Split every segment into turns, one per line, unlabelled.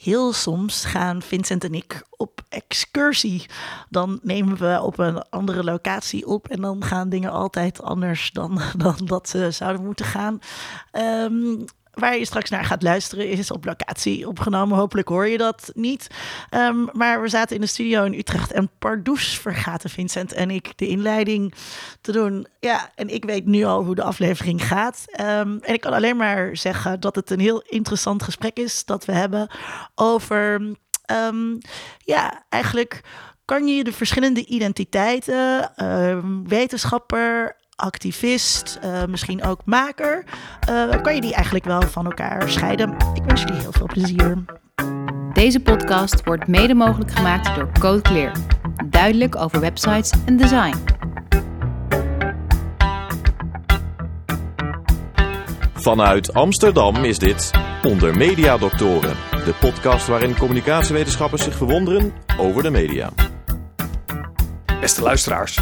heel soms gaan Vincent en ik op excursie. Dan nemen we op een andere locatie op en dan gaan dingen altijd anders dan, dan dat ze zouden moeten gaan. Ehm, waar je straks naar gaat luisteren is op locatie opgenomen. Hopelijk hoor je dat niet. Ehm, maar we zaten in de studio in Utrecht en pardoes vergaten Vincent en ik de inleiding te doen. Ja, en ik weet nu al hoe de aflevering gaat. Ehm, en ik kan alleen maar zeggen dat het een heel interessant gesprek is dat we hebben over, ehm, ja, eigenlijk kan je de verschillende identiteiten, wetenschapper, activist, uh, misschien ook maker, uh, kan je die eigenlijk wel van elkaar scheiden. Ik wens jullie heel veel plezier.
Deze podcast wordt mede mogelijk gemaakt door Code Clear. Duidelijk over websites en design.
Vanuit Amsterdam is dit Onder Media Doctoren, de podcast waarin communicatiewetenschappers zich verwonderen over de media.
Beste luisteraars.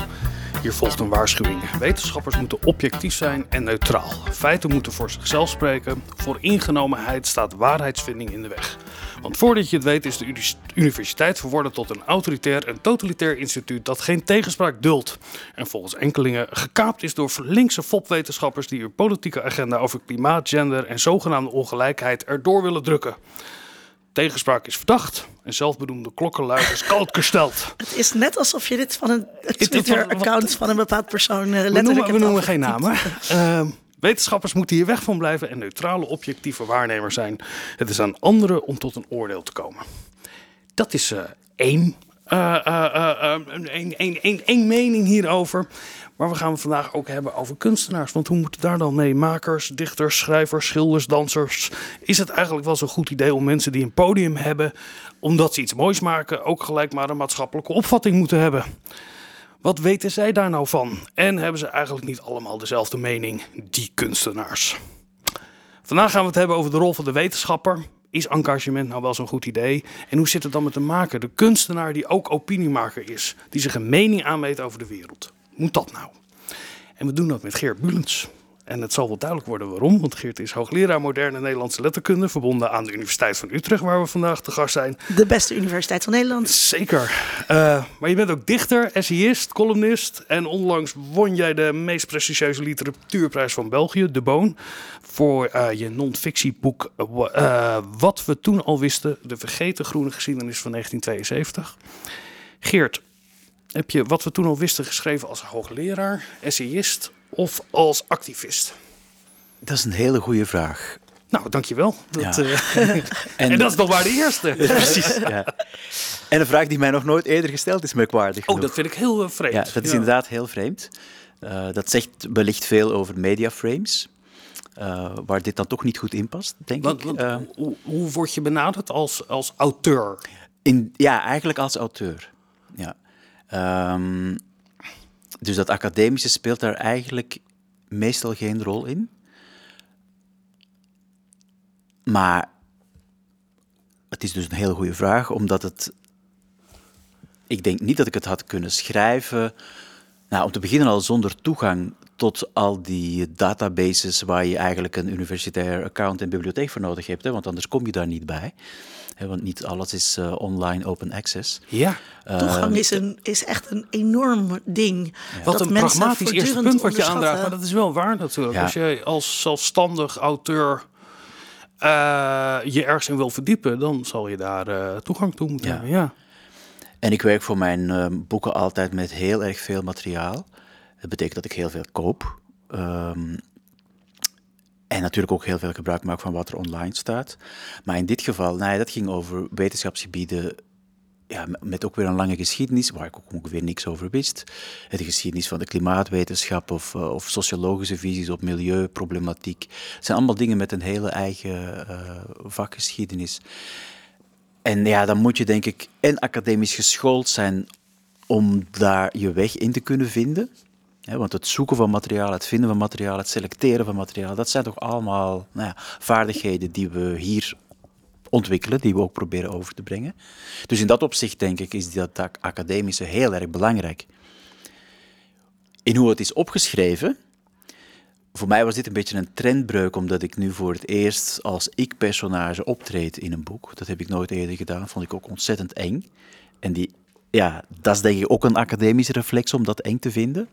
Hier volgt een waarschuwing. Wetenschappers moeten objectief zijn en neutraal. Feiten moeten voor zichzelf spreken. Voor ingenomenheid staat waarheidsvinding in de weg. Want voordat je het weet is de universiteit verworden tot een autoritair en totalitair instituut dat geen tegenspraak duldt. En volgens enkelingen gekaapt is door linkse fopwetenschappers die hun politieke agenda over klimaat, gender en zogenaamde ongelijkheid erdoor willen drukken. Tegenspraak is verdacht en zelfbedoemde klokkenluiders koud gesteld.
Het is net alsof je dit van een Twitter-account van een bepaald persoon uh, letterlijk
We noemen, we noemen geen namen. Uh, wetenschappers moeten hier weg van blijven en neutrale, objectieve waarnemers zijn. Het is aan anderen om tot een oordeel te komen. Dat is uh, één, één, één, één mening hierover. Maar we gaan het vandaag ook hebben over kunstenaars. Want hoe moet het daar dan mee? Makers, dichters, schrijvers, schilders, dansers. Is het eigenlijk wel zo'n goed idee om mensen die een podium hebben, omdat ze iets moois maken, ook gelijk maar een maatschappelijke opvatting moeten hebben? Wat weten zij daar nou van? En hebben ze eigenlijk niet allemaal dezelfde mening, die kunstenaars? Vandaag gaan we het hebben over de rol van de wetenschapper. Is engagement nou wel zo'n goed idee? En hoe zit het dan met de maker, de kunstenaar die ook opiniemaker is, die zich een mening aanmeet over de wereld? moet dat nou? En we doen dat met Geert Bulens. En het zal wel duidelijk worden waarom, want Geert is hoogleraar moderne Nederlandse letterkunde, verbonden aan de Universiteit van Utrecht, waar we vandaag te gast zijn.
De beste universiteit van Nederland.
Zeker. Uh, maar je bent ook dichter, essayist, columnist en onlangs won jij de meest prestigieuze literatuurprijs van België, De Boon, voor uh, je non-fictieboek uh, Wat we toen al wisten, de vergeten groene geschiedenis van 1972. Geert, heb je wat we toen al wisten geschreven als hoogleraar, essayist of als activist?
Dat is een hele goede vraag.
Nou, dankjewel. Dat, ja. uh, en, en, dat is nog maar de eerste.
precies. Ja. En een vraag die mij nog nooit eerder gesteld is, merkwaardig.
Oh, dat vind ik heel uh, vreemd.
Ja, dat is inderdaad heel vreemd. Uh, dat zegt wellicht veel over mediaframes. waar dit dan toch niet goed in past, denk
want,
ik.
Want, hoe, hoe word je benaderd als, als auteur?
In, ja, eigenlijk als auteur. Ja. Um, dus dat academische speelt daar eigenlijk meestal geen rol in. Maar het is dus een hele goede vraag, omdat het. Ik denk niet dat ik het had kunnen schrijven. Nou, om te beginnen al zonder toegang tot al die databases waar je eigenlijk een universitair account en bibliotheek voor nodig hebt, hè, want anders kom je daar niet bij want niet alles is uh, online open access.
Ja.
Toegang is, een, is echt een enorm ding.
Wat een pragmatisch eerste punt wat je aandraagt. Maar dat is wel waar natuurlijk. Als je als zelfstandig auteur uh, je ergens in wil verdiepen, dan zal je daar uh, toegang toe moeten hebben. Ja.
En ik werk voor mijn boeken altijd met heel erg veel materiaal. Dat betekent dat ik heel veel koop. Um, en natuurlijk ook heel veel gebruik maken van wat er online staat. Maar in dit geval, nou dat ging over wetenschapsgebieden ja, met ook weer een lange geschiedenis, waar ik ook ongeveer niks over wist. De geschiedenis van de klimaatwetenschap of, uh, of sociologische visies op milieuproblematiek. Het zijn allemaal dingen met een hele eigen uh, vakgeschiedenis. En ja, dan moet je denk ik en academisch geschoold zijn om daar je weg in te kunnen vinden want het zoeken van materiaal, het vinden van materiaal, het selecteren van materiaal, dat zijn toch allemaal nou ja, vaardigheden die we hier ontwikkelen, die we ook proberen over te brengen. Dus in dat opzicht denk ik is dat academische heel erg belangrijk. In hoe het is opgeschreven, voor mij was dit een beetje een trendbreuk, omdat ik nu voor het eerst als ik-personage optreed in een boek. Dat heb ik nooit eerder gedaan, vond ik ook ontzettend eng. En die, ja, dat is denk ik ook een academische reflex om dat eng te vinden.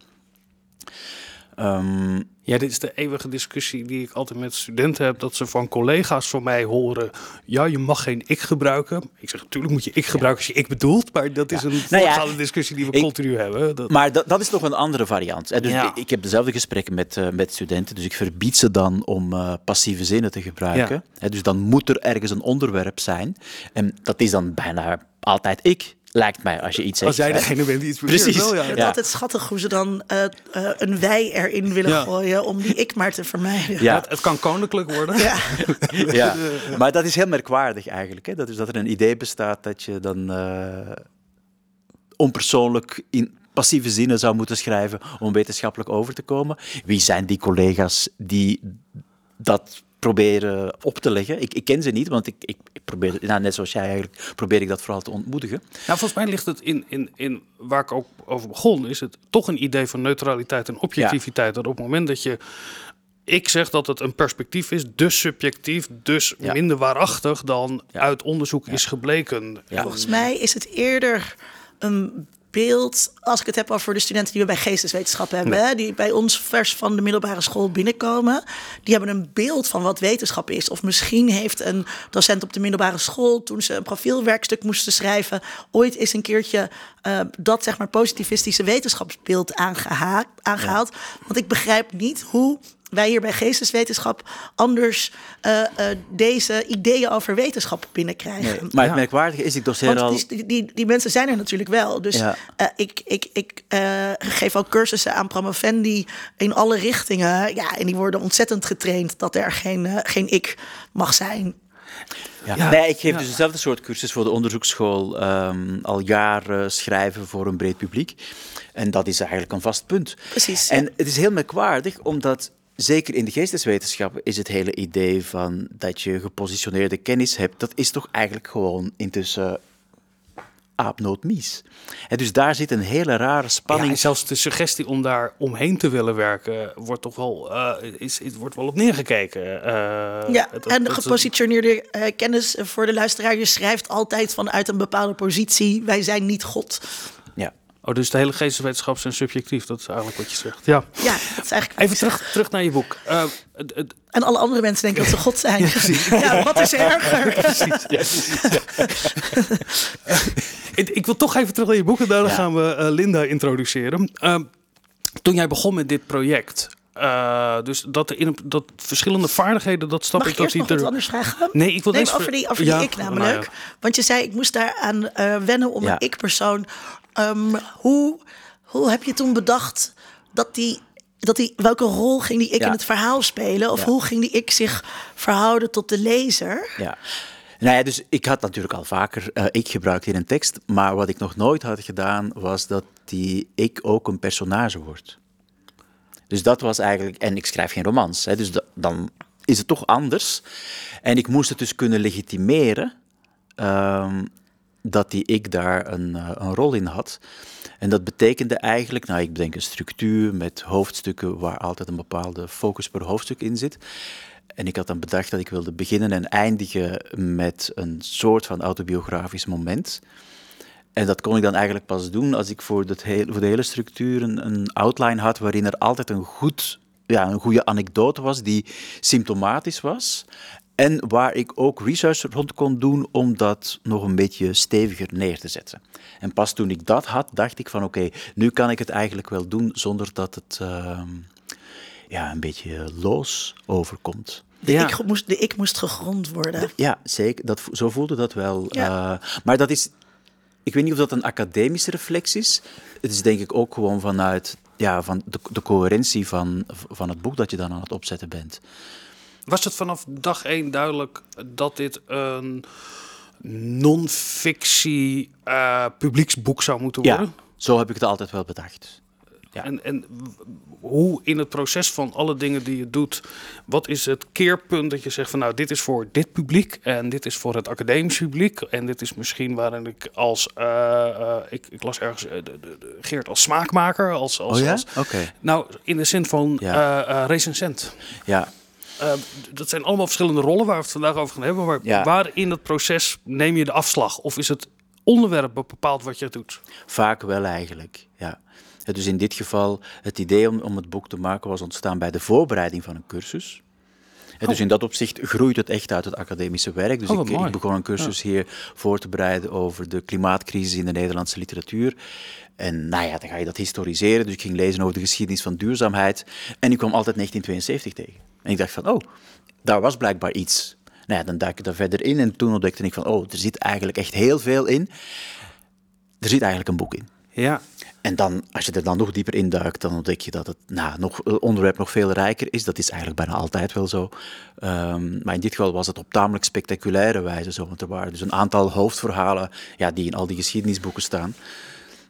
Um, ja, dit is de eeuwige discussie die ik altijd met studenten heb. Dat ze van collega's van mij horen. Ja, je mag geen ik gebruiken. Ik zeg natuurlijk moet je ik gebruiken als je ik bedoelt. Maar dat is een nou ja, discussie die we continu hebben.
Dat... Maar dat, dat is nog een andere variant. Dus ik, heb dezelfde gesprekken met, uh, met studenten. Dus ik verbied ze dan om uh, passieve zinnen te gebruiken. dus dan moet er ergens een onderwerp zijn. En dat is dan bijna altijd ik lijkt mij, als je iets zegt.
Als jij degene bent die iets Precies.
Wel, ja. Het is altijd schattig hoe ze dan uh, uh, een wij erin willen gooien om die ik maar te vermijden.
Ja. Het, het kan koninklijk worden.
Ja. ja. maar dat is heel merkwaardig eigenlijk. Hè? Dat is dat er een idee bestaat dat je dan uh, onpersoonlijk in passieve zinnen zou moeten schrijven om wetenschappelijk over te komen. Wie zijn die collega's die dat proberen op te leggen. Ik, ik ken ze niet, want ik, ik, ik probeer, nou, net zoals jij eigenlijk, probeer ik dat vooral te ontmoedigen.
Nou, volgens mij ligt het in, in, in waar ik ook over begon, is het toch een idee van neutraliteit en objectiviteit. Dat op het moment dat je ik zeg dat het een perspectief is, dus subjectief, dus minder waarachtig dan uit onderzoek is gebleken.
Volgens mij is het eerder een beeld, als ik het heb over de studenten die we bij geesteswetenschappen hebben, die bij ons vers van de middelbare school binnenkomen, die hebben een beeld van wat wetenschap is. Of misschien heeft een docent op de middelbare school, toen ze een profielwerkstuk moesten schrijven, ooit eens een keertje uh, dat zeg maar positivistische wetenschapsbeeld aangehaald. Want ik begrijp niet hoe wij hier bij Geesteswetenschap anders uh, uh, deze ideeën over wetenschap binnenkrijgen. Nee,
maar het merkwaardige is, ik doseer al...
Die, die, die, mensen zijn er natuurlijk wel. Dus ja. uh, ik, ik, ik geef ook cursussen aan promovendi in alle richtingen. Ja, en die worden ontzettend getraind dat er geen, geen ik mag zijn.
Ja. Nee, ik geef dus dezelfde soort cursus voor de onderzoeksschool um, al jaren schrijven voor een breed publiek. En dat is eigenlijk een vast punt.
Precies.
En het is heel merkwaardig, omdat zeker in de geesteswetenschappen is het hele idee van dat je gepositioneerde kennis hebt, dat is toch eigenlijk gewoon intussen aapnootmies. En dus daar zit een hele rare spanning.
Ja, zelfs de suggestie om daar omheen te willen werken wordt toch wel, uh, is, is, wordt wel op neergekeken. Uh,
ja, en gepositioneerde uh, kennis voor de luisteraar. Je schrijft altijd vanuit een bepaalde positie. Wij zijn niet God.
Oh, dus de hele geesteswetenschap zijn subjectief. Dat is eigenlijk wat je zegt. Ja,
ja dat is eigenlijk.
Even terug, terug naar je boek. Uh,
en alle andere mensen denken dat ze God zijn. Ja, ja wat is erger? precies. Ja,
ik, ik, wil toch even terug naar je boek en daarna gaan we uh, Linda introduceren. Uh, toen jij begon met dit project, uh, dus dat, in, dat verschillende vaardigheden, dat stap
Mag
ik, dat
nog iets anders vragen?
Nee, ik wil
nee, over die, over die ik namelijk. Nou Want je zei, ik moest daaraan uh, wennen om een ik-persoon Um, hoe, hoe heb je toen bedacht dat die, dat die, welke rol ging die ik in het verhaal spelen? Of hoe ging die ik zich verhouden tot de lezer?
Ja. Nou ja, dus ik had natuurlijk al vaker uh, ik gebruikt in een tekst, maar wat ik nog nooit had gedaan was dat die ik ook een personage wordt. Dus dat was eigenlijk, en ik schrijf geen romans, hè, dus dan is het toch anders. En ik moest het dus kunnen legitimeren. Um, dat die ik daar een, eh, een rol in had. En dat betekende eigenlijk, nou ik bedenk een structuur met hoofdstukken waar altijd een bepaalde focus per hoofdstuk in zit. En ik had dan bedacht dat ik wilde beginnen en eindigen met een soort van autobiografisch moment. En dat kon ik dan eigenlijk pas doen als ik voor, voor de hele structuur een, een outline had waarin er altijd een, goed, ja, een goede anekdote was die symptomatisch was. En waar ik ook research rond kon doen om dat nog een beetje steviger neer te zetten. En pas toen ik dat had, dacht ik van oké, nu kan ik het eigenlijk wel doen zonder dat het uh, ja, een beetje los overkomt.
De, ik moest, de ik moest gegrond worden.
ja, zeker. Dat, zo voelde dat wel. Ja. Uh, maar dat is, ik weet niet of dat een academische reflex is. Het is denk ik ook gewoon vanuit ja, van de, de coherentie van, van het boek dat je dan aan het opzetten bent.
Was het vanaf dag één duidelijk dat dit een non-fictie uh, publieksboek zou moeten worden?
Ja, zo heb ik het altijd wel bedacht. Ja.
En, en hoe in het proces van alle dingen die je doet, wat is het keerpunt dat je zegt van nou, dit is voor dit publiek en dit is voor het academisch publiek en dit is misschien waarin ik als, eh, eh, ik, ik las ergens de, de, de Geert als smaakmaker, als, als,
Oh ja?
als
Oké.
nou in de zin van
Ja.
recensent.
Ja,
Eh, dat zijn allemaal verschillende rollen waar we het vandaag over gaan hebben. Maar
Ja.
waar in het proces neem je de afslag? Of is het onderwerp bepaald wat je doet?
Vaak wel eigenlijk, ja. Dus in dit geval, het idee om, om het boek te maken was ontstaan bij de voorbereiding van een cursus. Dus in dat opzicht groeit het echt uit het academische werk. Dus
Oh,
ik begon een cursus hier voor te bereiden over de klimaatcrisis in de Nederlandse literatuur. En nou ja, dan ga je dat historiseren. Dus ik ging lezen over de geschiedenis van duurzaamheid. En ik kwam altijd 1972 tegen. En ik dacht van, oh, daar was blijkbaar iets. Nou ja, dan duik ik daar verder in en toen ontdekte ik van, oh, er zit eigenlijk echt heel veel in. Er zit eigenlijk een boek in.
Ja.
En dan, als je er dan nog dieper in duikt, dan ontdek je dat het nou, nog, het onderwerp nog veel rijker is. Dat is eigenlijk bijna altijd wel zo. Ehm, maar in dit geval was het op tamelijk spectaculaire wijze zo. Want er waren dus een aantal hoofdverhalen ja, die in al die geschiedenisboeken staan.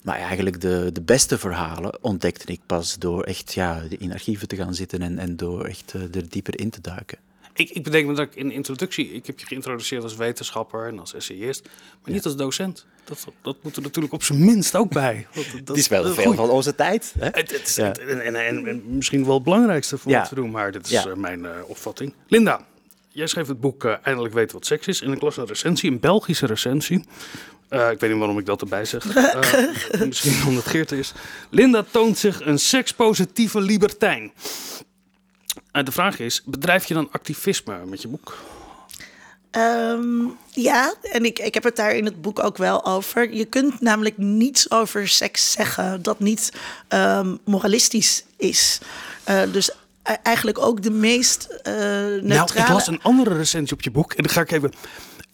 Maar eigenlijk de, de beste verhalen ontdekte ik pas door echt ja, in archieven te gaan zitten en, en door echt eh, er dieper in te duiken.
Ik, ik bedenk me dat ik in de introductie, ik heb je geïntroduceerd als wetenschapper en als essayist, maar niet als docent. Dat, dat moet er natuurlijk op zijn minst ook bij. Dat-
Het is wel veel van onze tijd. Hè?
Het, het is,
Ja.
het- en, en, en, en misschien wel het belangrijkste voor
Ja.
wat we doen, maar dit is eh, mijn eh, opvatting. Linda, jij schreef het boek Eindelijk weten wat seks is. En ik las een recensie, een Belgische recensie. Eh, ik weet niet waarom ik dat erbij zeg. Eh, misschien omdat Geert er is. Linda toont zich een sekspositieve libertijn. Eh, de vraag is, bedrijf je dan activisme met je boek?
Ehm, ja, en ik, ik heb het daar in het boek ook wel over. Je kunt namelijk niets over seks zeggen dat niet ehm, moralistisch is. Dus e- eigenlijk ook de meest neutrale...
Nou, ik las een andere recensie op je boek. En dan ga ik even...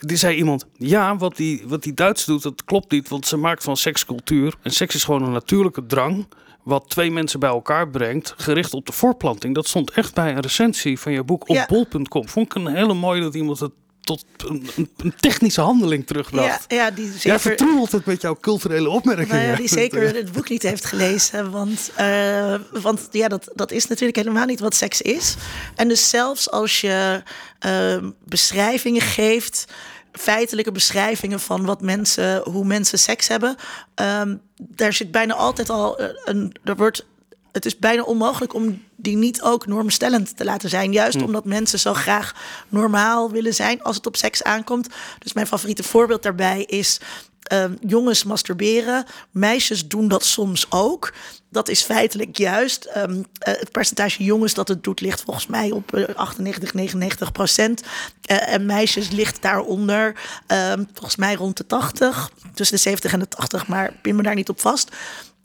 Die zei iemand, ja, wat die, wat die Duits doet, dat klopt niet. Want ze maakt van seks cultuur. En seks is gewoon een natuurlijke drang. Wat twee mensen bij elkaar brengt, gericht op de voorplanting. Dat stond echt bij een recensie van je boek op
Ja.
bol.com. Vond ik een hele mooie dat iemand het tot een, technische handeling terugbracht.
Ja, ja, die
Jij
zeker...
vertroebelt het met jouw culturele opmerkingen.
Nou ja, die zeker het boek niet heeft gelezen. Want, eh, want ja, dat, dat is natuurlijk helemaal niet wat seks is. En dus zelfs als je eh, beschrijvingen geeft, feitelijke beschrijvingen van wat mensen, hoe mensen seks hebben, ehm, daar zit bijna altijd al een. Er wordt het is bijna onmogelijk om die niet ook normstellend te laten zijn. Juist omdat mensen zo graag normaal willen zijn als het op seks aankomt. Dus mijn favoriete voorbeeld daarbij is ehm, jongens masturberen. Meisjes doen dat soms ook. Dat is feitelijk juist. Ehm, eh, het percentage jongens dat het doet ligt volgens mij op eh, 98, 99 procent. Eh, en meisjes ligt daaronder ehm, volgens mij rond de 80. Tussen de 70 en de 80, maar pin me daar niet op vast.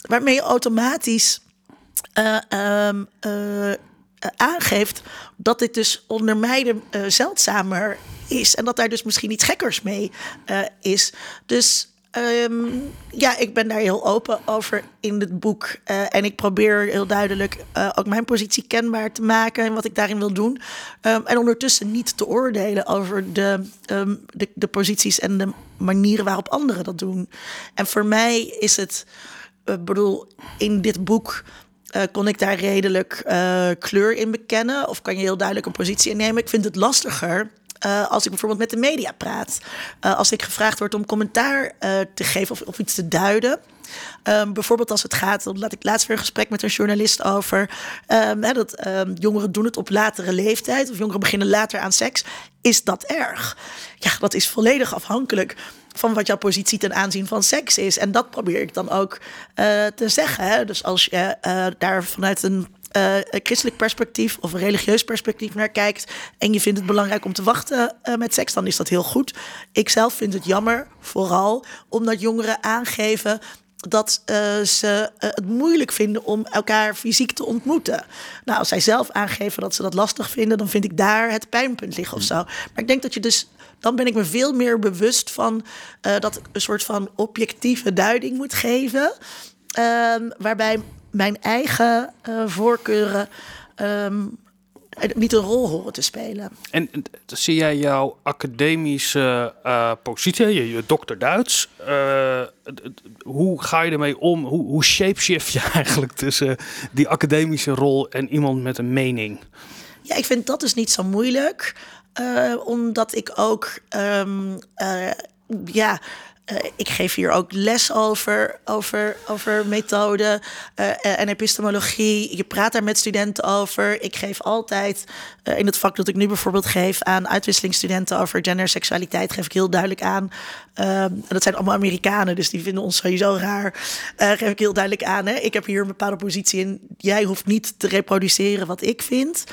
Waarmee je automatisch eh, ehm, eh, aangeeft dat dit dus onder meiden eh, zeldzamer is. En dat daar dus misschien iets gekkers mee is. Dus ehm, ja, ik ben daar heel open over in het boek. En ik probeer heel duidelijk ook mijn positie kenbaar te maken en wat ik daarin wil doen. Ehm, en ondertussen niet te oordelen over de, de, de posities en de manieren waarop anderen dat doen. En voor mij is het, ik bedoel, in dit boek eh, kon ik daar redelijk eh, kleur in bekennen? Of kan je heel duidelijk een positie innemen? Ik vind het lastiger. eh, als ik bijvoorbeeld met de media praat. Als ik gevraagd word om commentaar te geven of, of iets te duiden. Ehm, bijvoorbeeld als het gaat, dan laat ik laatst weer een gesprek met een journalist over ehm, hè, dat ehm, jongeren doen het op latere leeftijd of jongeren beginnen later aan seks. Is dat erg? Ja, dat is volledig afhankelijk van wat jouw positie ten aanzien van seks is. En dat probeer ik dan ook eh, te zeggen. Hè? Dus als je eh, daar vanuit een eh, christelijk perspectief of een religieus perspectief naar kijkt en je vindt het belangrijk om te wachten met seks, dan is dat heel goed. Ik zelf vind het jammer, vooral omdat jongeren aangeven dat ze het moeilijk vinden om elkaar fysiek te ontmoeten. Nou, als zij zelf aangeven dat ze dat lastig vinden, dan vind ik daar het pijnpunt liggen of zo. Maar ik denk dat je dus, dan ben ik me veel meer bewust van eh, dat ik een soort van objectieve duiding moet geven. Ehm, waarbij mijn eigen eh, voorkeuren ehm, niet een rol horen te spelen.
En en, zie jij jouw academische eh, positie, je, je dokter Duits, hoe ga je ermee om? Hoe, hoe shapeshift je eigenlijk tussen die academische rol en iemand met een mening?
Ja, ik vind dat dus niet zo moeilijk. Eh, omdat ik ook, ehm, eh, ja, eh, ik geef hier ook les over, over, over methode eh, en epistemologie. Je praat daar met studenten over. Ik geef altijd in het vak dat ik nu bijvoorbeeld geef aan uitwisselingsstudenten over gender en seksualiteit, geef ik heel duidelijk aan. ehm, en dat zijn allemaal Amerikanen, dus die vinden ons sowieso raar. geef ik heel duidelijk aan. Hè? Ik heb hier een bepaalde positie en jij hoeft niet te reproduceren wat ik vind.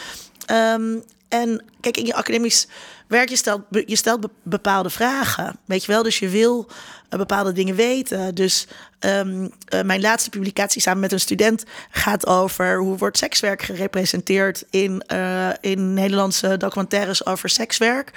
Ehm, en kijk, in je academisch werk, je stelt, je bepaalde vragen. Weet je wel, dus je wil eh, bepaalde dingen weten. Dus ehm, eh, mijn laatste publicatie samen met een student gaat over hoe wordt sekswerk gerepresenteerd in, eh, in Nederlandse documentaires over sekswerk.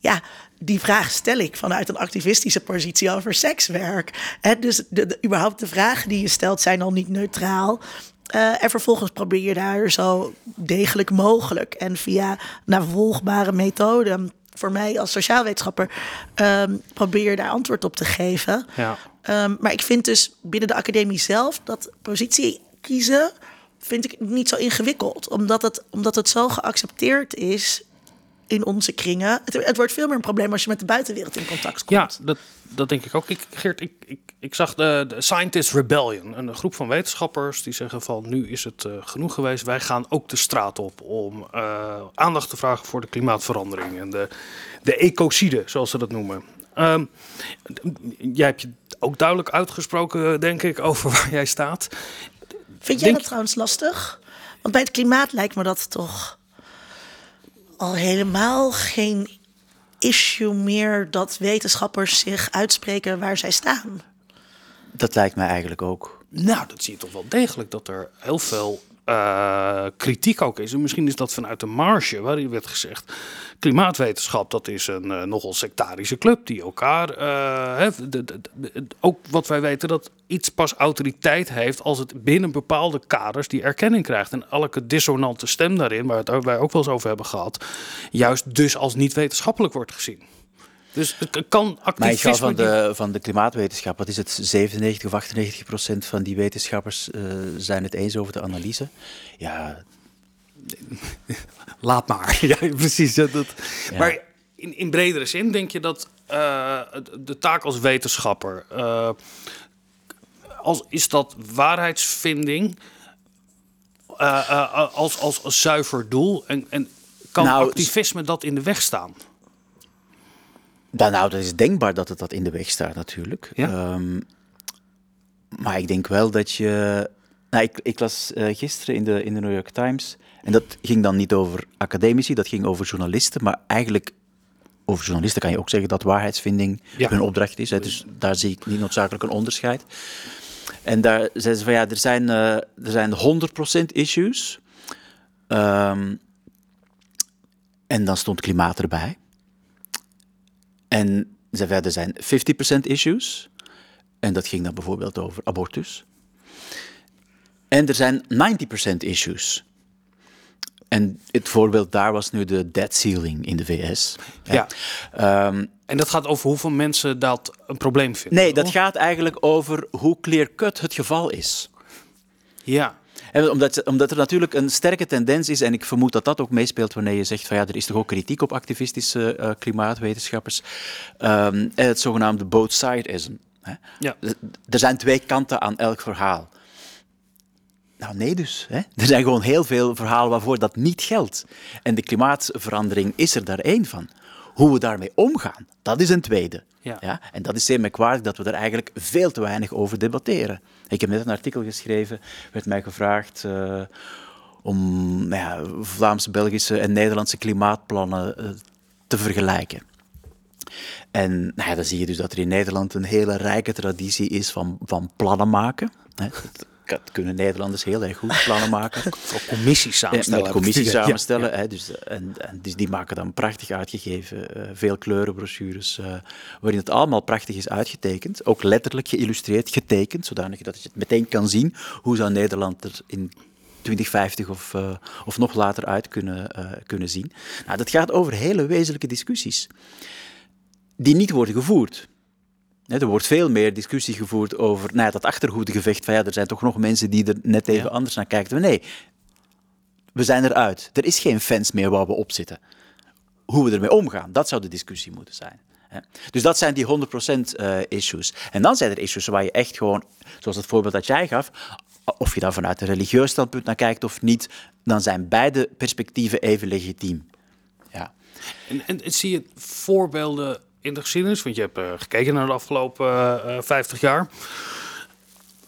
Ja, die vraag stel ik vanuit een activistische positie over sekswerk. Hè, dus de- überhaupt de vragen die je stelt zijn al niet neutraal. Eh, en vervolgens probeer je daar zo degelijk mogelijk en via navolgbare methoden, voor mij als sociaalwetenschapper, ehm, probeer je daar antwoord op te geven.
Ja.
Ehm, maar ik vind dus binnen de academie zelf dat positie kiezen, vind ik niet zo ingewikkeld. Omdat het, omdat het zo geaccepteerd is in onze kringen. Het, het wordt veel meer een probleem als je met de buitenwereld in contact komt.
Ja, dat, dat denk ik ook. Ik, Geert, ik, ik, ik zag de, de Scientist Rebellion, een groep van wetenschappers die zeggen van nu is het eh, genoeg geweest. Wij gaan ook de straat op om eh, aandacht te vragen voor de klimaatverandering en de, de ecocide, zoals ze dat noemen. Ehm, jij hebt je ook duidelijk uitgesproken, denk ik, over waar jij staat.
Vind jij
Denk-
dat trouwens lastig? Want bij het klimaat lijkt me dat toch al helemaal geen issue meer dat wetenschappers zich uitspreken waar zij staan.
Dat lijkt mij eigenlijk ook.
Nou, dat zie je toch wel degelijk dat er heel veel eh, kritiek ook is. En misschien is dat vanuit de marge, waarin werd gezegd... klimaatwetenschap, dat is een eh, nogal sectarische club die elkaar... de- ook wat wij weten, dat iets pas autoriteit heeft... als het binnen bepaalde kaders die erkenning krijgt. En elke dissonante stem daarin, waar het, wij ook wel eens over hebben gehad... juist dus als niet wetenschappelijk wordt gezien. Dus het kan
Maar ik ga
activisme...
van de, van de klimaatwetenschap, wat is het, 97 of 98 procent van die wetenschappers eh, zijn het eens over de analyse. Ja,
Laat maar. Ja, precies. Dat, dat.
Ja.
Maar in, in bredere zin denk je dat eh, de taak als wetenschapper, eh, als, is dat waarheidsvinding als, als, als zuiver doel? En, en kan
Nou,
activisme dat in de weg staan?
Dan, nou, dat is denkbaar dat het dat in de weg staat natuurlijk.
Ja?
Ehm, maar ik denk wel dat je... Nou, ik, ik las eh, gisteren in de, in de New York Times, en dat ging dan niet over academici, dat ging over journalisten, maar eigenlijk over journalisten kan je ook zeggen dat waarheidsvinding
Ja.
hun opdracht is. Hè, dus daar zie ik niet noodzakelijk een onderscheid. En daar zeiden ze van ja, er zijn, eh, er zijn 100% issues. Ehm, en dan stond klimaat erbij. En ze verder zijn 50% issues. En dat ging dan bijvoorbeeld over abortus. En er zijn 90% issues. En het voorbeeld daar was nu de debt ceiling in de VS.
Ja.
Ehm,
En dat gaat over hoeveel mensen dat een probleem vinden.
nee, dat gaat eigenlijk over hoe clear-cut het geval is.
Ja.
En omdat, omdat er natuurlijk een sterke tendens is, en ik vermoed dat dat ook meespeelt wanneer je zegt van ja, er is toch ook kritiek op activistische eh, klimaatwetenschappers, Ehm, het zogenaamde both sideism. Hè?
Ja.
Er zijn twee kanten aan elk verhaal. Nou, nee dus. Hè? Er zijn gewoon heel veel verhalen waarvoor dat niet geldt. En de klimaatverandering is er daar één van. Hoe we daarmee omgaan, dat is een tweede.
Ja.
En dat is zeer merkwaardig dat we er eigenlijk veel te weinig over debatteren. Ik heb net een artikel geschreven, werd mij gevraagd eh, om nou ja, Vlaamse, Belgische en Nederlandse klimaatplannen eh, te vergelijken. En nou ja, dan zie je dus dat er in Nederland een hele rijke traditie is van, van plannen maken. Hè. Dat, kunnen Nederlanders heel erg goed, plannen maken.
Ook commissies samenstellen.
met commissies.
Ja,
samenstellen.
ja.
Hè, dus, en, en dus die maken dan prachtig uitgegeven, eh, veel kleurenbrochures, eh, waarin het allemaal prachtig is uitgetekend. Ook letterlijk geïllustreerd, getekend, zodanig dat je het meteen kan zien hoe zou Nederland er in 2050 of, uh, of nog later uit kunnen, uh, kunnen zien. Nou, dat gaat over hele wezenlijke discussies die niet worden gevoerd. Er wordt veel meer discussie gevoerd over nou ja, dat achterhoedegevecht. Van ja, er zijn toch nog mensen die er net even anders naar kijken. nee, we zijn eruit. Er is geen fence meer waar we op zitten. Hoe we ermee omgaan, dat zou de discussie moeten zijn. Dus dat zijn die 100% uh, issues. En dan zijn er issues waar je echt gewoon, zoals het voorbeeld dat jij gaf, of je daar vanuit een religieus standpunt naar kijkt of niet, dan zijn beide perspectieven even legitiem. Ja.
En, en zie je voorbeelden in de geschiedenis, want je hebt uh, gekeken naar de afgelopen uh, 50 jaar,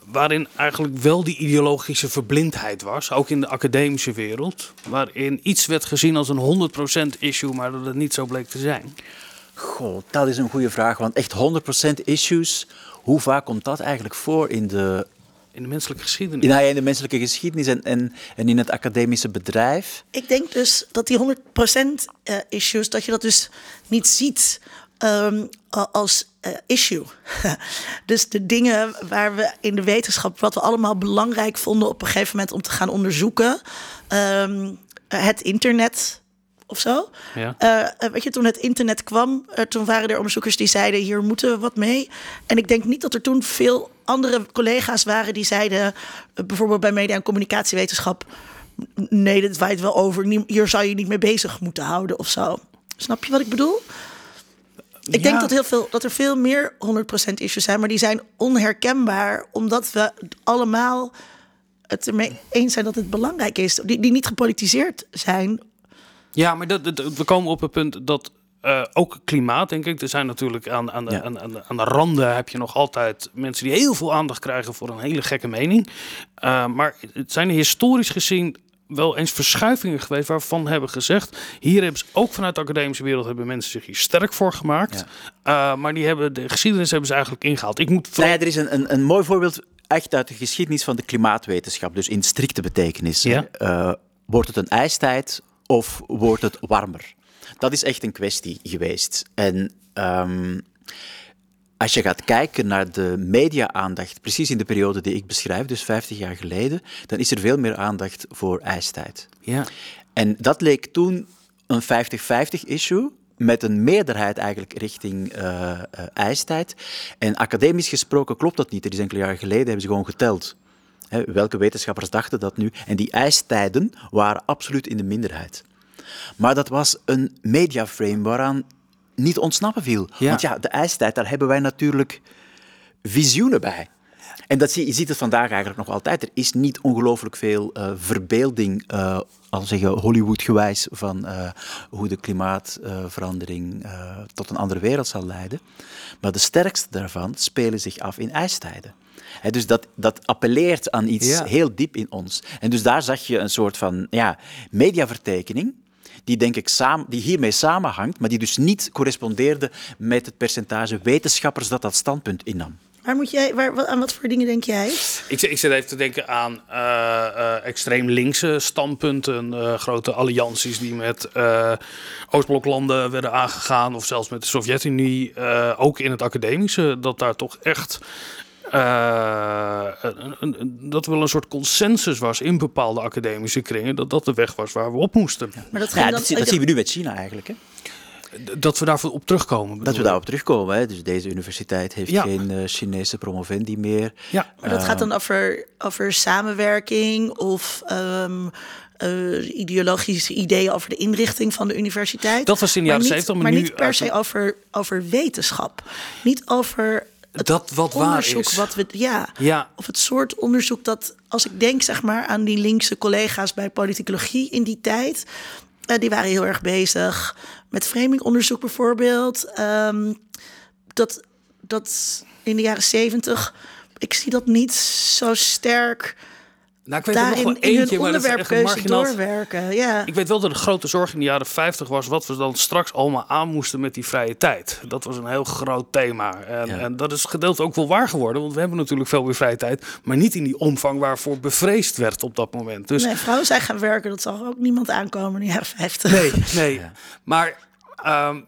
waarin eigenlijk wel die ideologische verblindheid was, ook in de academische wereld, waarin iets werd gezien als een 100% issue, maar dat het niet zo bleek te zijn.
Goh, dat is een goede vraag, want echt 100% issues, hoe vaak komt dat eigenlijk voor in de
in de menselijke geschiedenis.
Ja, in de menselijke geschiedenis en, en, en in het academische bedrijf.
Ik denk dus dat die 100% uh, issues, dat je dat dus niet ziet um, als uh, issue. dus de dingen waar we in de wetenschap, wat we allemaal belangrijk vonden op een gegeven moment om te gaan onderzoeken. Um, het internet of zo. Ja. Uh, weet je, toen het internet kwam, uh, toen waren er onderzoekers die zeiden: hier moeten we wat mee. En ik denk niet dat er toen veel andere collega's waren die zeiden, bijvoorbeeld bij media en communicatiewetenschap: nee, dit waait wel over. Hier zou je niet mee bezig moeten houden of zo. Snap je wat ik bedoel? Ik denk dat, heel veel, dat er veel meer 100% issues zijn, maar die zijn onherkenbaar omdat we allemaal het ermee eens zijn dat het belangrijk is. Die, die niet gepolitiseerd zijn.
Ja, maar dat, we komen op het punt dat uh, ook klimaat, denk ik. Er zijn natuurlijk aan, aan, de, aan, aan, de, aan, de, randen heb je nog altijd mensen die heel veel aandacht krijgen voor een hele gekke mening. Uh, maar het zijn historisch gezien wel eens verschuivingen geweest waarvan hebben gezegd... hier hebben ze ook vanuit de academische wereld hebben mensen zich hier sterk voor gemaakt. Uh, maar die hebben, de geschiedenis hebben ze eigenlijk ingehaald. Ik moet
vooral... nou er is een, een, een mooi voorbeeld echt uit de geschiedenis van de klimaatwetenschap. Dus in strikte betekenis. Ja? Uh, wordt het een ijstijd of wordt het warmer? Dat is echt een kwestie geweest. En... Um, als je gaat kijken naar de media-aandacht, precies in de periode die ik beschrijf, dus 50 jaar geleden, dan is er veel meer aandacht voor ijstijd. Ja. En dat leek toen een 50-50-issue, met een meerderheid eigenlijk richting uh, uh, ijstijd. En academisch gesproken klopt dat niet. Er is enkele jaren geleden hebben ze gewoon geteld. Hè, welke wetenschappers dachten dat nu? En die ijstijden waren absoluut in de minderheid. Maar dat was een mediaframe waaraan niet ontsnappen viel. Want ja, de ijstijd, daar hebben wij natuurlijk visioenen bij. En dat zie, je ziet het vandaag eigenlijk nog altijd. Er is niet ongelooflijk veel uh, verbeelding, uh, al zeggen Hollywood-gewijs, van uh, hoe de klimaatverandering tot een andere wereld zal leiden. Maar de sterkste daarvan spelen zich af in ijstijden. He, dus dat, dat appelleert aan iets heel diep in ons. En dus daar zag je een soort van ja, mediavertekening die denk ik samen, die hiermee samenhangt, maar die dus niet correspondeerde met het percentage wetenschappers dat dat standpunt innam.
Waar moet jij, waar, aan wat voor dingen denk jij?
Ik, ik zit even te denken aan uh, uh, extreem linkse standpunten, uh, grote allianties die met Oostbloklanden werden aangegaan, of zelfs met de Sovjet-Unie, ook in het academische, dat daar toch echt uh, dat er wel een soort consensus was in bepaalde academische kringen, dat dat de weg was waar we op moesten.
Maar dat, ja, dat, dat zien we nu met China eigenlijk. Hè?
Dat we daarvoor op terugkomen.
Dat we daarop terugkomen. Hè? Dus deze universiteit heeft geen uh, Chinese promovendi meer.
Ja. Maar dat gaat dan over, over samenwerking of um, uh, ideologische ideeën over de inrichting van de universiteit.
Dat was in de jaren 70,
maar, maar niet per se over, over wetenschap. Niet over
dat wat
onderzoek
waar is.
wat we ja, ja, of het soort onderzoek dat als ik denk zeg maar aan die linkse collega's bij politicologie in die tijd, uh, die waren heel erg bezig met framingonderzoek bijvoorbeeld. Um, dat dat in de jaren zeventig, ik zie dat niet zo sterk
nou, ik weet er nog wel eentje, maar dat is echt marginaal.
doorwerken. Ja.
Ik weet wel dat de grote zorg in de jaren 50 was wat we dan straks allemaal aan moesten met die vrije tijd. Dat was een heel groot thema. En, en dat is gedeeld ook wel waar geworden, want we hebben natuurlijk veel meer vrije tijd, maar niet in die omvang waarvoor bevreesd werd op dat moment. Dus,
nee, vrouwen zijn gaan werken, dat zag ook niemand aankomen in de jaren 50.
Nee, nee. Maar um,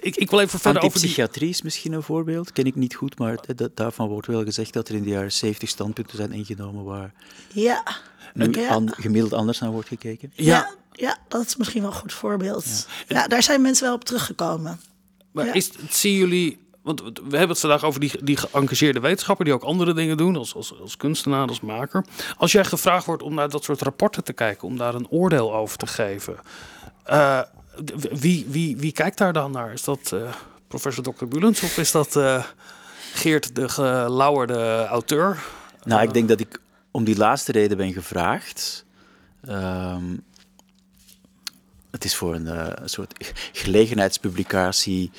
ik, ik wil even verder over die...
Antipsychiatrie is misschien een voorbeeld. Ken ik niet goed, maar daarvan wordt wel gezegd dat er in de jaren 70 standpunten zijn ingenomen waar
Ja.
nu
Ja.
an- gemiddeld anders naar wordt gekeken.
Ja,
Ja, ja, dat is misschien wel een goed voorbeeld. Ja. daar zijn mensen wel op teruggekomen.
maar
Ja.
is, zien jullie... Want we hebben het vandaag over die, die geëngageerde wetenschapper... die ook andere dingen doen, als, als, als kunstenaar, als maker. Als jij gevraagd wordt om naar dat soort rapporten te kijken... om daar een oordeel over te geven... eh, wie, wie, wie kijkt daar dan naar? Is dat eh, professor Dr. Bulens of is dat eh, Geert de gelauwerde auteur?
Nou, ik denk dat ik om die laatste reden ben gevraagd. Ehm, het is voor een, eh, een soort gelegenheidspublicatie.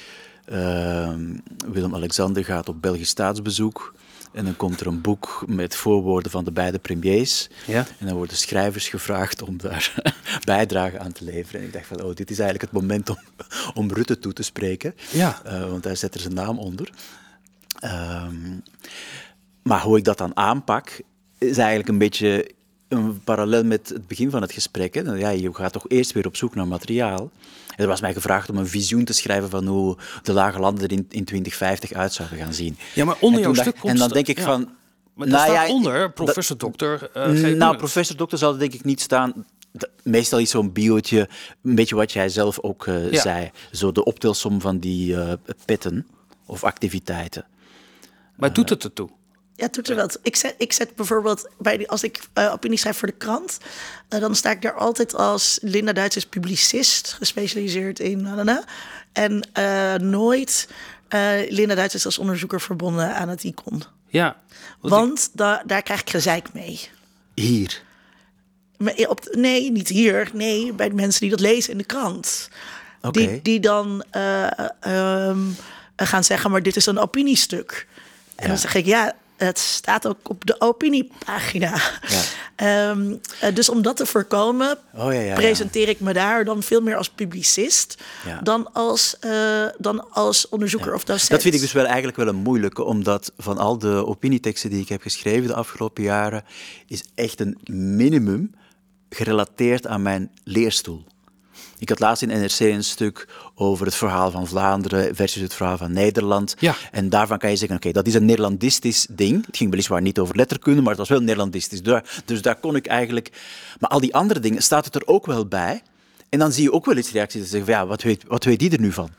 Ehm, Willem-Alexander gaat op Belgisch staatsbezoek. En dan komt er een boek met voorwoorden van de beide premiers.
Ja.
En dan worden schrijvers gevraagd om daar bijdrage aan te leveren. En ik dacht van, oh, dit is eigenlijk het moment om, om Rutte toe te spreken.
Ja.
Eh, want hij zet er zijn naam onder. Ehm, maar hoe ik dat dan aanpak, is eigenlijk een beetje een parallel met het begin van het gesprek. Hè. Ja, je gaat toch eerst weer op zoek naar materiaal. Er was mij gevraagd om een visioen te schrijven van hoe de lage landen er in, in 2050 uit zouden gaan zien.
Ja, maar onder
En
jouw stuk komt...
En dan denk ik
ja.
van...
Maar
nou
staat
ja,
onder professor dokter eh
nou, professor dokter zal er denk ik niet staan. Meestal is zo'n biootje een beetje wat jij zelf ook eh,
Ja.
zei. Zo de optelsom van die eh, petten of activiteiten.
Maar doet het ertoe?
Ja, er wat. Ik zet, ik zet bijvoorbeeld, bij die, als ik eh opinie schrijf voor de krant, eh, dan sta ik daar altijd als Linda Duits is publicist, gespecialiseerd in. na, na, na. En eh, nooit eh, Linda Duits is als onderzoeker verbonden aan het ICON.
Ja. Want ik-
da- daar krijg ik gezeik mee.
Hier.
Maar op, nee, niet hier. Nee, bij de mensen die dat lezen in de krant.
Oké.
Die, die dan eh, ehm, gaan zeggen, maar dit is een opiniestuk. En dan zeg ik, ja, het staat ook op de opiniepagina. Ehm, eh, dus om dat te voorkomen,
Oh, ja, ja, ja.
presenteer ik me daar dan veel meer als publicist
Ja.
dan, als, eh, dan als onderzoeker of docent.
Dat vind ik dus wel eigenlijk wel een moeilijke, omdat van al de opinieteksten die ik heb geschreven de afgelopen jaren, is echt een minimum gerelateerd aan mijn leerstoel. Ik had laatst in NRC een stuk over het verhaal van Vlaanderen versus het verhaal van Nederland.
Ja.
En daarvan kan je zeggen, oké, dat is een Nederlandistisch ding. Het ging weliswaar niet over letterkunde, maar het was wel Nederlandistisch. Daar, dus daar kon ik eigenlijk... Maar al die andere dingen, staat het er ook wel bij. En dan zie je ook wel eens reacties die zeggen, van, ja, wat weet, wat weet die er nu van?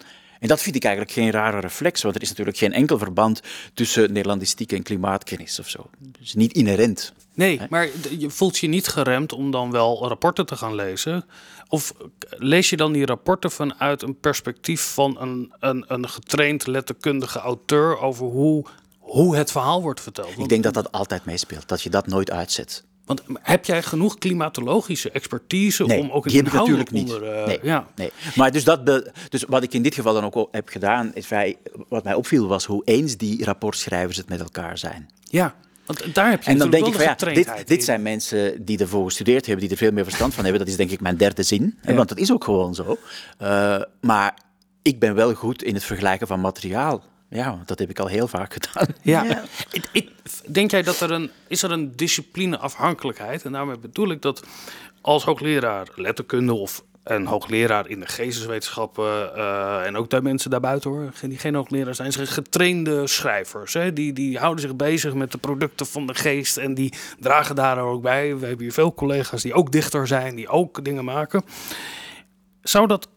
En dat vind ik eigenlijk geen rare reflex, want er is natuurlijk geen enkel verband tussen Nederlandistiek en klimaatkennis of zo. Dus niet inherent.
Nee, maar je voelt je niet geremd om dan wel rapporten te gaan lezen. Of lees je dan die rapporten vanuit een perspectief van een, een, een getraind letterkundige auteur over hoe, hoe het verhaal wordt verteld?
Ik denk dat dat altijd meespeelt, dat je dat nooit uitzet.
Want heb jij genoeg klimatologische expertise
Nee,
om ook
die ik
inhoudelijk
natuurlijk niet.
onder... eh,
nee,
ja.
nee. Maar dus, dat be- dus wat ik in dit geval dan ook heb gedaan, is vrij, wat mij opviel was hoe eens die rapportschrijvers het met elkaar zijn.
ja, want daar heb je
En dan denk ik van ja, dit, dit
in.
zijn mensen die ervoor gestudeerd hebben, die er veel meer verstand van hebben. Dat is denk ik mijn derde zin, want dat is ook gewoon zo. Eh, maar ik ben wel goed in het vergelijken van materiaal. Ja, want dat heb ik al heel vaak gedaan.
Ja.
Ja.
Ik, ik, denk jij dat er een, is er een disciplineafhankelijkheid? En daarmee bedoel ik dat als hoogleraar letterkunde of een hoogleraar in de geesteswetenschappen eh, en ook daar mensen daarbuiten hoor, die geen hoogleraar zijn, zijn getrainde schrijvers. Hè? Die, die houden zich bezig met de producten van de geest en die dragen daar ook bij. We hebben hier veel collega's die ook dichter zijn, die ook dingen maken. Zou dat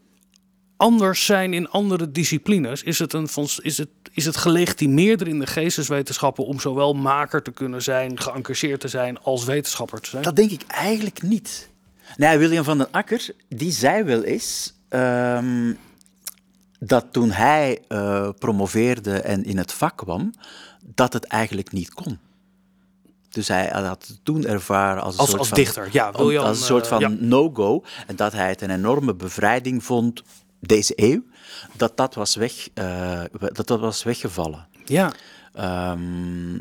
anders zijn in andere disciplines? Is het, een, is het, is het gelegitimeerder in de geesteswetenschappen om zowel maker te kunnen zijn, geëngageerd te zijn, als wetenschapper te zijn?
Dat denk ik eigenlijk niet. Nee, William van den Akker, die zei wel eens ehm, dat toen hij eh, promoveerde en in het vak kwam, dat het eigenlijk niet kon. Dus hij had het toen ervaren als een
Als-
soort
als
van,
dichter, ja, William,
als een soort
eh,
van
ja.
no-go. En dat hij het een enorme bevrijding vond deze eeuw, dat dat was, weg, eh, dat dat was weggevallen.
Ja,
Ehm,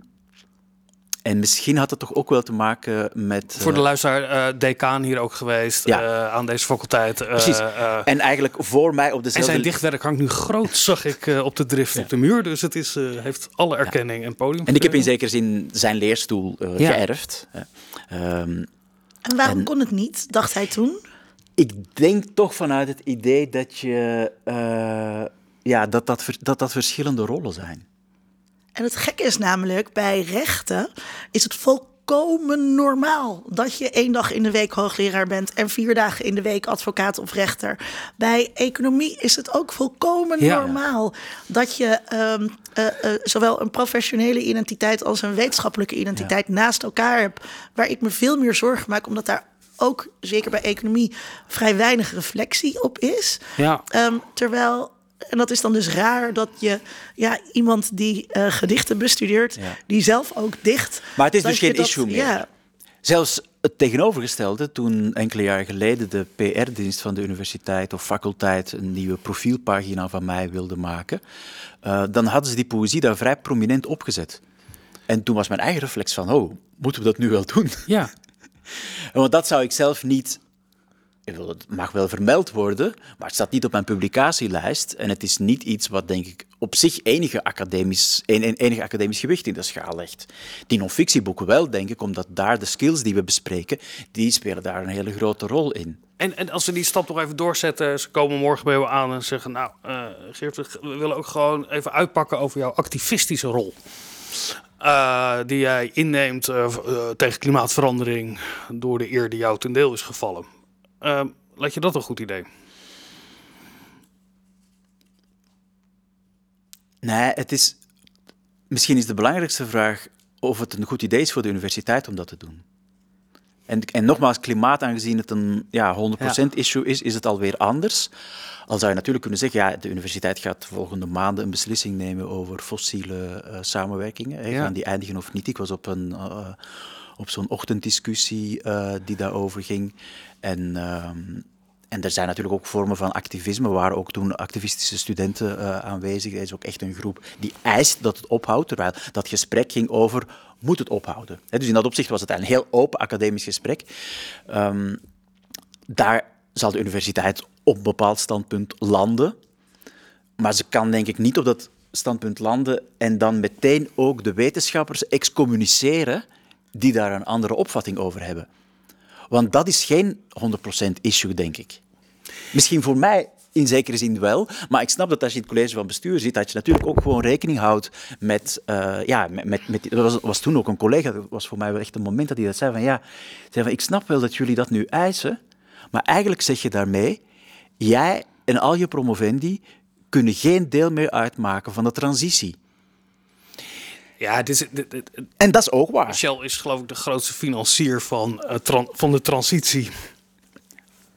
en misschien had het toch ook wel te maken met...
voor de
eh,
luisteraar, uh, decaan hier ook geweest
Ja.
eh, aan deze faculteit. eh,
Precies. en eigenlijk voor mij op
en
dezelfde...
zijn dichtwerk hangt nu groot, zag ik op de drift op de muur. Dus het is, eh, heeft alle erkenning en podium.
En ik heb in zekere zin zijn leerstoel
Ja.
geërfd. hè. Ehm,
En waarom
En-
kon het niet, dacht hij toen?
Ik denk toch vanuit het idee dat je... eh, ja, dat, dat, dat dat verschillende rollen zijn.
En het gekke is namelijk, bij rechten is het volkomen normaal dat je één dag in de week hoogleraar bent en vier dagen in de week advocaat of rechter. Bij economie is het ook volkomen
Ja.
normaal dat je ehm, eh, eh, zowel een professionele identiteit als een wetenschappelijke identiteit naast elkaar hebt. Waar ik me veel meer zorgen maak, omdat daar ook, zeker bij economie, vrij weinig reflectie op is.
Ja.
Ehm, terwijl, en dat is dan dus raar dat je ja, iemand die eh, gedichten bestudeert,
Ja.
die zelf ook dicht.
Maar het is dus geen
dat-
issue meer.
Ja,
Zelfs het tegenovergestelde, toen enkele jaren geleden de PR-dienst van de universiteit of faculteit een nieuwe profielpagina van mij wilde maken, eh, dan hadden ze die poëzie daar vrij prominent opgezet. En toen was mijn eigen reflex van, oh, moeten we dat nu wel doen?
Ja.
Want dat zou ik zelf niet. Ik bedoel, Het mag wel vermeld worden, maar het staat niet op mijn publicatielijst. En het is niet iets wat, denk ik, op zich enige academisch, en, en- enige academisch gewicht in de schaal legt. Die non-fictieboeken wel, denk ik, omdat daar de skills die we bespreken, die spelen daar een hele grote rol in.
En, en als we die stap nog even doorzetten, ze komen morgen bij jou aan en zeggen: Nou, eh, Geert, we willen ook gewoon even uitpakken over jouw activistische rol. Eh, die jij inneemt eh, eh, tegen klimaatverandering door de eer die jou ten deel is gevallen. Eh, laat je dat een goed idee?
Nee, het is. Misschien is de belangrijkste vraag of het een goed idee is voor de universiteit om dat te doen. En, en nogmaals, klimaat, aangezien het een ja, 100% issue is, is het alweer anders. Al zou je natuurlijk kunnen zeggen, ja, de universiteit gaat de volgende maanden een beslissing nemen over fossiele eh, samenwerkingen. Hè,
Ja.
Gaan die eindigen of niet? Ik was op, een, eh, op zo'n ochtenddiscussie eh, die daarover ging. En, ehm, en er zijn natuurlijk ook vormen van activisme, waar ook toen activistische studenten eh, aanwezig. Er is ook echt een groep die eist dat het ophoudt, terwijl dat gesprek ging over, moet het ophouden? Dus in dat opzicht was het een heel open academisch gesprek. Ehm, daar zal de universiteit op een bepaald standpunt landen. Maar ze kan denk ik niet op dat standpunt landen en dan meteen ook de wetenschappers excommuniceren die daar een andere opvatting over hebben. Want dat is geen 100% issue, denk ik. Misschien voor mij in zekere zin wel, maar ik snap dat als je in het college van bestuur zit, dat je natuurlijk ook gewoon rekening houdt met, eh, ja, met, met, met er was, was toen ook een collega, dat was voor mij wel echt een moment dat hij dat zei van, ja, zei van, ik snap wel dat jullie dat nu eisen, maar eigenlijk zeg je daarmee, jij en al je promovendi kunnen geen deel meer uitmaken van de transitie.
Ja, dit is, dit- dit-
En dat is ook waar.
Shell is geloof ik de grootste financier van, eh, van de transitie.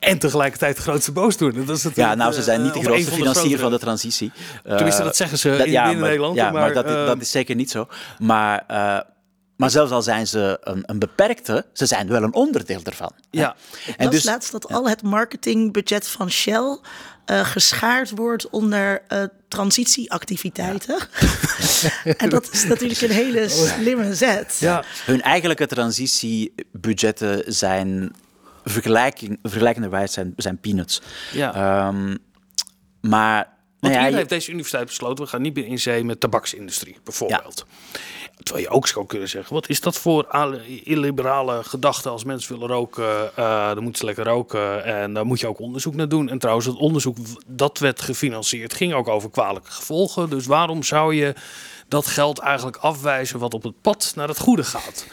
En tegelijkertijd de grootste boosdoener. Dat is
Ja, nou, ze zijn niet de
eh,
grootste financier van de transitie.
Tenminste,
Eh,
dat zeggen ze in-
ja,
binnen
maar,
Nederland,
Ja, maar,
maar,
dat, is-
eh,
dat is zeker niet zo. Maar, eh, maar zelfs al zijn ze een, een beperkte, ze zijn wel een onderdeel ervan.
Ja.
En dus-
laatst dat al het marketingbudget van Shell eh, geschaard wordt onder eh, transitieactiviteiten. en dat is natuurlijk een hele slimme zet.
Ja.
Hun eigenlijke transitiebudgetten zijn vergelijking, vergelijkenderwijs zijn, zijn peanuts.
Ja.
Ehm, maar
Want
nou ja,
hier heeft deze universiteit besloten, we gaan niet meer in zee met tabaksindustrie, bijvoorbeeld. Terwijl je ook zou kunnen zeggen, wat is dat voor illiberale gedachten als mensen willen roken, eh, dan moeten ze lekker roken en daar moet je ook onderzoek naar doen. En trouwens, het onderzoek dat werd gefinancierd ging ook over kwalijke gevolgen. Dus waarom zou je dat geld eigenlijk afwijzen wat op het pad naar het goede gaat?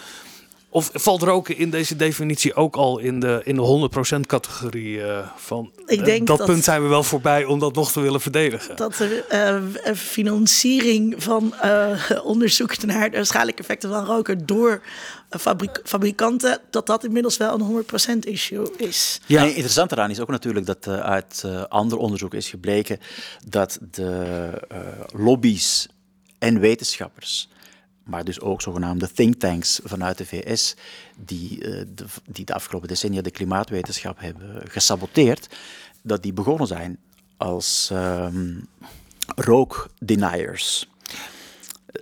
Of valt roken in deze definitie ook al in de, in de 100% categorie eh, van...
Ik
eh,
denk
dat,
dat-
punt zijn we wel voorbij om dat nog te willen verdedigen.
Dat er eh, financiering van eh, onderzoek naar de schadelijke effecten van roken door fabrik- fabrikanten, dat dat inmiddels wel een 100% issue is.
Ja. En interessant eraan is ook natuurlijk dat uit ander onderzoek is gebleken dat de eh, lobby's en wetenschappers, maar dus ook zogenaamde think tanks vanuit de VS, die, eh, de, die de afgelopen decennia de klimaatwetenschap hebben gesaboteerd, dat die begonnen zijn als ehm rookdeniers.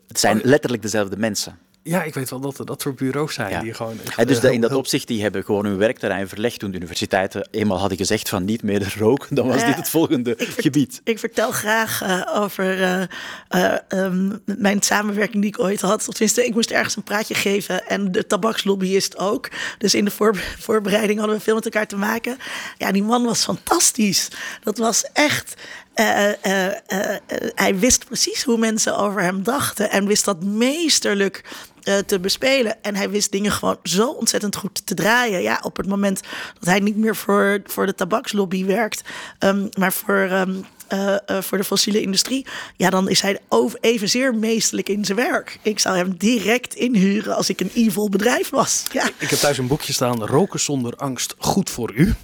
Het zijn letterlijk dezelfde mensen.
Ja, ik weet wel dat er dat soort bureaus zijn
Ja.
die gewoon...
En dus
eh,
in dat opzicht, die hebben gewoon hun werkterrein verlegd toen de universiteiten eenmaal hadden gezegd van niet meer roken, dan was
Ja,
dit het volgende gebied.
Ik vertel graag eh, over eh, eh, ehm, mijn samenwerking die ik ooit had. Tenminste, ik moest ergens een praatje geven en de tabakslobbyist ook. Dus in de voor- voorbereiding hadden we veel met elkaar te maken. Ja, die man was fantastisch. Dat was echt eh, eh, eh, hij wist precies hoe mensen over hem dachten en wist dat meesterlijk eh, te bespelen. En hij wist dingen gewoon zo ontzettend goed te draaien. Ja, op het moment dat hij niet meer voor, voor de tabakslobby werkt, ehm, maar voor. ehm, eh, eh, voor de fossiele industrie, ja, dan is hij over evenzeer meesterlijk in zijn werk. Ik zou hem direct inhuren als ik een evil bedrijf was. Ja.
Ik heb thuis een boekje staan, Roken zonder angst, goed voor u.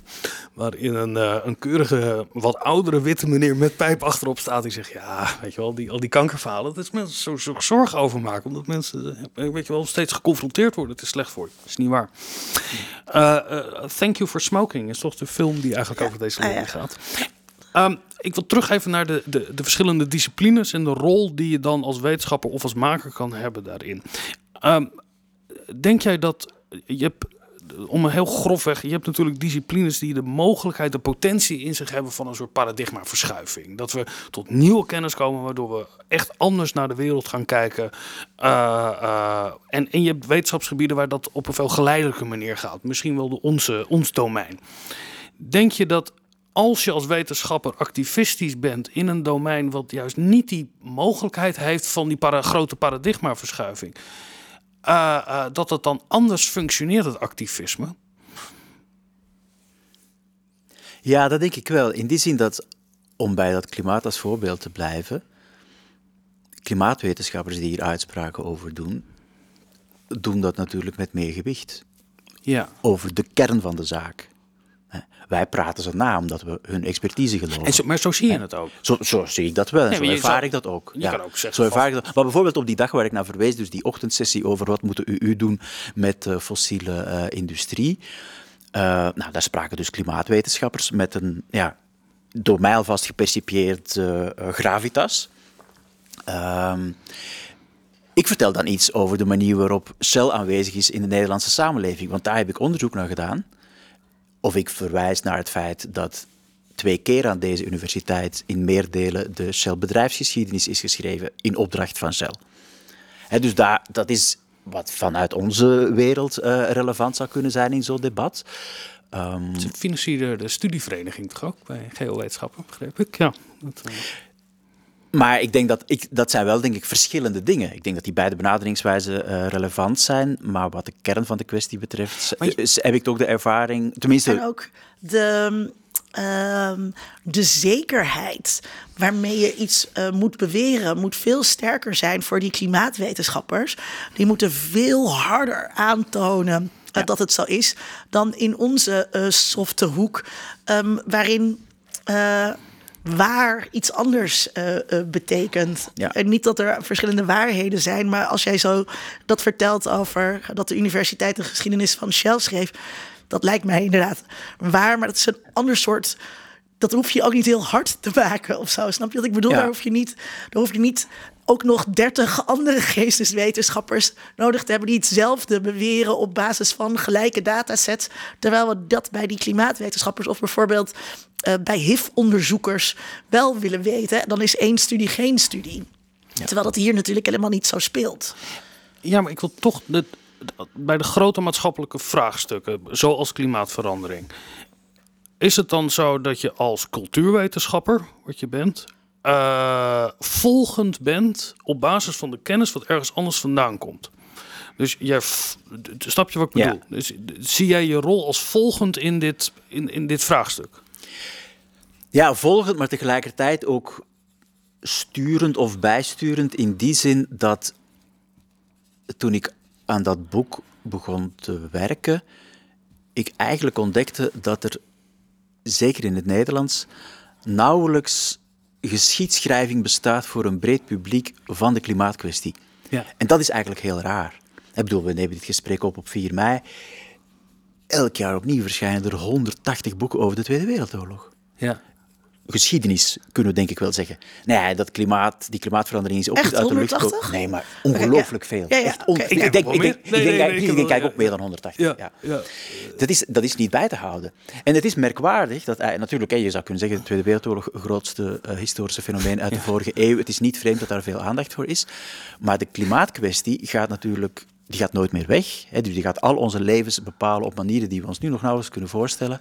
Waarin een, eh, een keurige, wat oudere witte meneer met pijp achterop staat. Die zegt, ja, weet je wel, die, al die kankerverhalen. Dat is mensen zo, zo zorgen over maken. Omdat mensen, weet je wel, steeds geconfronteerd worden. Het is slecht voor je. Dat is niet waar. Eh, eh, Thank You for Smoking is toch de film die eigenlijk over deze
ja.
gaat. Ehm, ik wil terug even naar de, de, de verschillende disciplines en de rol die je dan als wetenschapper of als maker kan hebben daarin. Ehm, denk jij dat je om een heel grofweg, je hebt natuurlijk disciplines die de mogelijkheid, de potentie in zich hebben van een soort paradigmaverschuiving. Dat we tot nieuwe kennis komen, waardoor we echt anders naar de wereld gaan kijken. Eh, eh, en, en je hebt wetenschapsgebieden waar dat op een veel geleidelijke manier gaat. Misschien wel de onze, ons domein. Denk je dat als je als wetenschapper activistisch bent in een domein wat juist niet die mogelijkheid heeft van die para grote paradigmaverschuiving, eh, dat het dan anders functioneert, het activisme?
Ja, dat denk ik wel. In die zin dat, om bij dat klimaat als voorbeeld te blijven, klimaatwetenschappers die hier uitspraken over doen, doen dat natuurlijk met meer gewicht.
Ja.
Over de kern van de zaak. Wij praten ze na omdat we hun expertise geloven.
En zo, maar zo zie je het ook.
Zo, zo zie ik dat wel en
Nee,
zo ervaar
zou-
ik dat ook.
je kan ook zeggen
zo
van-
ervaar ik dat. Maar bijvoorbeeld op die dag waar ik naar verwees, dus die ochtendsessie over wat moet de EU doen met de fossiele eh, industrie. Eh, nou, daar spraken dus klimaatwetenschappers met een ja, door mij alvast gepercipieerd gravitas. Ehm, ik vertel dan iets over de manier waarop Shell aanwezig is in de Nederlandse samenleving, want daar heb ik onderzoek naar gedaan. Of ik verwijs naar het feit dat twee keer aan deze universiteit in meer delen de Shell bedrijfsgeschiedenis is geschreven in opdracht van Shell. Hè, dus daar, dat is wat vanuit onze wereld eh, relevant zou kunnen zijn in zo'n debat. Ehm,
Ze financieren de studievereniging toch ook bij geowetenschappen, begreep ik? Ja. Dat, eh,
Maar ik denk dat ik, dat zijn wel denk ik verschillende dingen. Ik denk dat die beide benaderingswijzen eh, relevant zijn. Maar wat de kern van de kwestie betreft,
je-
eh, heb ik toch de ervaring, tenminste,
En ook de, ehm, de zekerheid waarmee je iets eh, moet beweren, moet veel sterker zijn voor die klimaatwetenschappers. Die moeten veel harder aantonen eh, dat het zo is dan in onze softe hoek, ehm, waarin. Waar iets anders eh, eh, betekent.
Ja.
En niet dat er verschillende waarheden zijn, maar als jij zo dat vertelt over dat de universiteit de geschiedenis van Shell schreef, dat lijkt mij inderdaad waar, maar dat is een ander soort. Dat hoef je ook niet heel hard te maken of zo. Snap je wat ik bedoel?
Ja.
Daar hoef je niet, daar hoef je niet ook nog dertig andere geesteswetenschappers nodig te hebben die hetzelfde beweren op basis van gelijke datasets. Terwijl we dat bij die klimaatwetenschappers of bijvoorbeeld eh, bij HIV-onderzoekers wel willen weten. Dan is één studie geen studie. Terwijl dat hier natuurlijk helemaal niet zo speelt.
Ja, maar ik wil toch de, bij de grote maatschappelijke vraagstukken, zoals klimaatverandering. Is het dan zo dat je als cultuurwetenschapper, wat je bent, eh, volgend bent op basis van de kennis wat ergens anders vandaan komt? Dus jij, snap je wat ik
Ja.
bedoel? Dus, zie jij je rol als volgend in dit, in, in dit vraagstuk?
Ja, volgend, maar tegelijkertijd ook sturend of bijsturend in die zin dat toen ik aan dat boek begon te werken, ik eigenlijk ontdekte dat er, zeker in het Nederlands, nauwelijks geschiedschrijving bestaat voor een breed publiek van de klimaatkwestie.
Ja.
En dat is eigenlijk heel raar. Ik bedoel, we nemen dit gesprek op op 4 mei. Elk jaar opnieuw verschijnen er 180 boeken over de Tweede Wereldoorlog
Ja.
Geschiedenis, kunnen we denk ik wel zeggen. Nee, dat klimaat, die klimaatverandering is ook
Echt,
niet uit de lucht
180?
gekomen. Nee, maar ongelooflijk veel.
Ja, ja,
Echt on- ik,
Ja,
ik denk,
wel-
ook meer dan 180.
Ja,
Ja.
ja.
Dat, is, dat is niet bij te houden. En het is merkwaardig dat, eh, natuurlijk, je zou kunnen zeggen, de Tweede Wereldoorlog, grootste eh, historische fenomeen uit de vorige eeuw. Het is niet vreemd dat daar veel aandacht voor is. Maar de klimaatkwestie gaat natuurlijk, die gaat nooit meer weg. Hè, die gaat al onze levens bepalen op manieren die we ons nu nog nauwelijks kunnen voorstellen.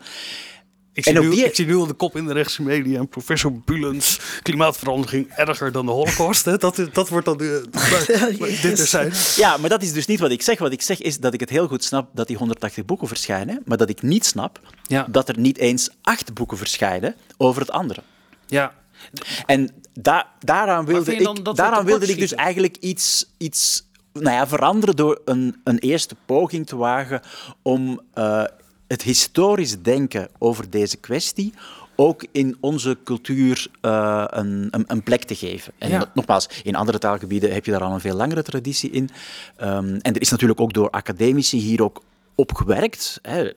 Ik zie, nu,
die-
ik zie nu al de kop in de rechtse media. Professor Bulens, klimaatverandering erger dan de holocaust. Hè? Dat, dat wordt dan de... maar dit er zijn.
Ja, maar dat is dus niet wat ik zeg. Wat ik zeg is dat ik het heel goed snap dat die 180 boeken verschijnen, maar dat ik niet snap
Ja.
dat er niet eens acht boeken verschijnen over het andere.
Ja,
En da daaraan wilde ik, daaraan wilde ik dus eigenlijk iets, iets nou ja, veranderen door een, een eerste poging te wagen om eh, het historisch denken over deze kwestie ook in onze cultuur eh, een, een, een plek te geven. En
Ja.
nogmaals, in andere taalgebieden heb je daar al een veel langere traditie in. Ehm, en er is natuurlijk ook door academici hier ook op gewerkt. Hè,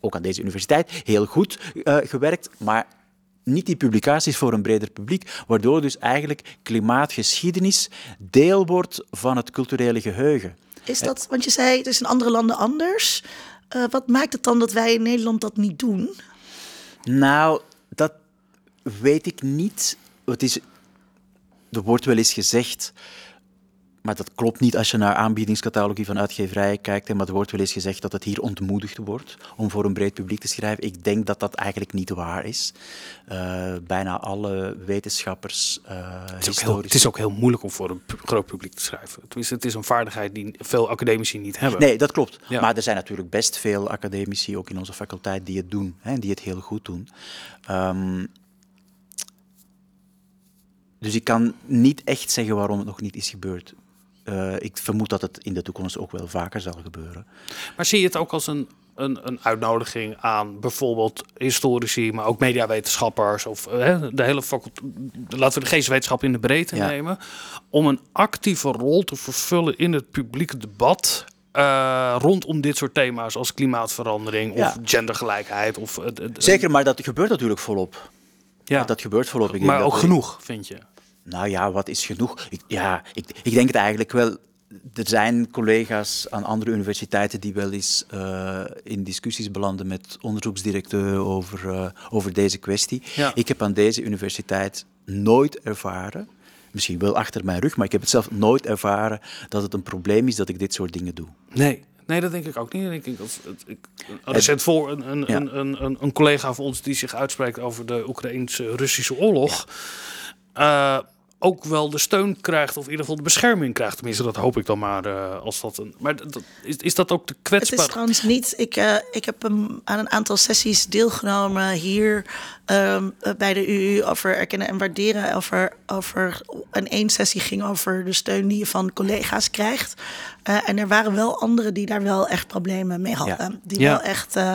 ook aan deze universiteit, heel goed eh, gewerkt, maar niet die publicaties voor een breder publiek, waardoor dus eigenlijk klimaatgeschiedenis deel wordt van het culturele geheugen.
Is dat, want je zei het is in andere landen anders. Eh, wat maakt het dan dat wij in Nederland dat niet doen?
Nou, dat weet ik niet. Het is, er wordt wel eens gezegd, maar dat klopt niet als je naar aanbiedingscatalogie van uitgeverijen kijkt, maar er wordt wel eens gezegd dat het hier ontmoedigd wordt om voor een breed publiek te schrijven. Ik denk dat dat eigenlijk niet waar is. Eh, bijna alle wetenschappers, eh
het, is ook heel,
historici...
het is ook heel moeilijk om voor een groot publiek te schrijven. Tenminste, het is een vaardigheid die veel academici niet hebben.
Nee, dat klopt.
Ja.
Maar er zijn natuurlijk best veel academici, ook in onze faculteit, die het doen. Hè, die het heel goed doen. Ehm, dus ik kan niet echt zeggen waarom het nog niet is gebeurd. Eh, ik vermoed dat het in de toekomst ook wel vaker zal gebeuren.
Maar zie je het ook als een, een, een uitnodiging aan bijvoorbeeld historici, maar ook mediawetenschappers of eh, de hele faculteit, laten we de geestwetenschap in de breedte
Ja.
nemen, om een actieve rol te vervullen in het publieke debat eh, rondom dit soort thema's als klimaatverandering
Ja.
of gendergelijkheid of
Zeker, maar dat gebeurt natuurlijk volop.
ja.
Dat gebeurt volop. Ik
maar ook genoeg, vind je?
Nou ja, wat is genoeg? Ik, ja, ik, ik denk het eigenlijk wel. Er zijn collega's aan andere universiteiten die wel eens eh, in discussies belanden met onderzoeksdirecteuren over, eh, over deze kwestie.
Ja.
Ik heb aan deze universiteit nooit ervaren, misschien wel achter mijn rug, maar ik heb het zelf nooit ervaren dat het een probleem is dat ik dit soort dingen doe.
Nee. Nee, dat denk ik ook niet. Ik denk dat ik, recent voor een, een,
Ja.
een, een, een, collega van ons die zich uitspreekt over de Oekraïense-Russische oorlog, eh, ook wel de steun krijgt, of in ieder geval de bescherming krijgt. Tenminste, dat hoop ik dan maar. eh, als dat een, maar dat, is, is dat ook de
Het
kwetsbaar?
is trouwens niet. Ik, eh, ik heb hem aan een aantal sessies deelgenomen hier ehm, eh, bij de UU over erkennen en waarderen. Over, over, en één sessie ging over de steun die je van collega's krijgt. Eh, en er waren wel anderen die daar wel echt problemen mee hadden.
Ja.
Die
Ja.
wel echt eh,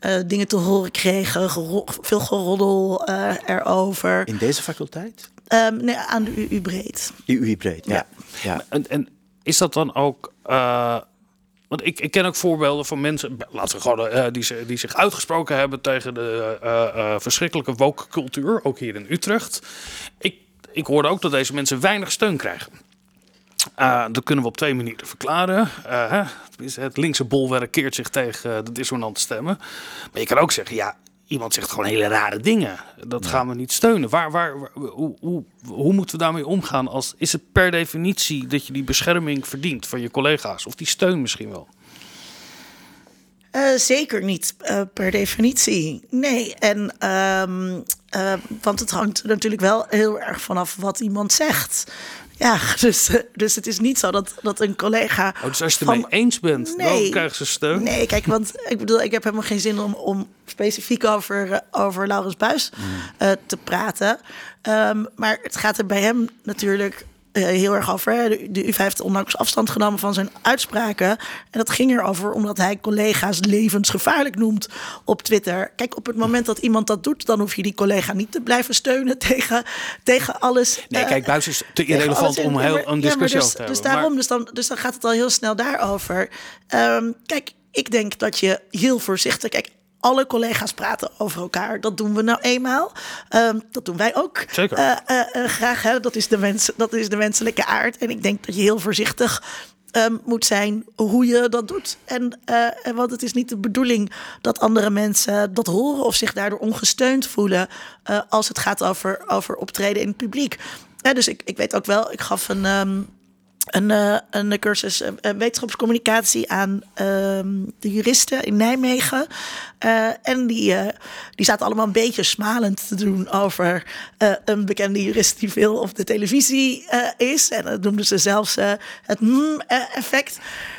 eh, dingen te horen kregen, gero- veel geroddel eh, erover.
In deze faculteit?
Ehm, nee, aan de UU breed.
UI breed, ja.
Ja.
ja.
En, en is dat dan ook. eh, want ik, ik ken ook voorbeelden van mensen, laten we gewoon, eh, die, zich- die zich uitgesproken hebben tegen de eh, eh, verschrikkelijke woke cultuur, ook hier in Utrecht. Ik, ik hoorde ook dat deze mensen weinig steun krijgen. Eh, dat kunnen we op twee manieren verklaren. Eh, het linkse bolwerk keert zich tegen de dissonante stemmen. Maar je kan ook zeggen, ja, iemand zegt gewoon hele rare dingen. Dat gaan we niet steunen. Waar, waar, waar- hoe, hoe, hoe moeten we daarmee omgaan? Als, is het per definitie dat je die bescherming verdient van je collega's? Of die steun misschien wel?
Eh, zeker niet eh, per definitie. Nee, en ehm, eh, want het hangt natuurlijk wel heel erg vanaf wat iemand zegt. Ja, dus, dus het is niet zo dat, dat een collega.
Oh, dus als je het
van-
ermee eens bent, dan
Nee.
krijgen ze steun.
Nee, kijk, want ik bedoel, ik heb helemaal geen zin om, om specifiek over, over Laurens Buis eh, te praten. Ehm, maar het gaat er bij hem natuurlijk heel erg over. Hè. De, de UvA heeft onlangs afstand genomen van zijn uitspraken. En dat ging erover omdat hij collega's levensgevaarlijk noemt op Twitter. Kijk, op het moment dat iemand dat doet, dan hoef je die collega niet te blijven steunen tegen, tegen alles.
Nee,
eh,
kijk, Buis is te irrelevant om
ja,
heel een
ja,
discussie
dus,
over te hebben.
Dus daarom,
Maar-
dus, dan, dus dan gaat het al heel snel daarover. Ehm, kijk, ik denk dat je heel voorzichtig... Kijk, alle collega's praten over elkaar. Dat doen we nou eenmaal. Ehm, dat doen wij ook.
Zeker.
Eh, eh, eh, graag, hè? Dat, is de mens, dat is de menselijke aard. En ik denk dat je heel voorzichtig ehm, moet zijn hoe je dat doet. En, en want het is niet de bedoeling dat andere mensen dat horen... of zich daardoor ongesteund voelen... als het gaat over, over optreden in het publiek. Ja, dus ik, ik weet ook wel, ik gaf een... ehm, een, uh, een cursus uh, wetenschapscommunicatie aan ehm, de juristen in Nijmegen. En die, die zaten allemaal een beetje smalend te doen over een bekende jurist die veel op de televisie is. En dat noemden ze zelfs het mm-effect.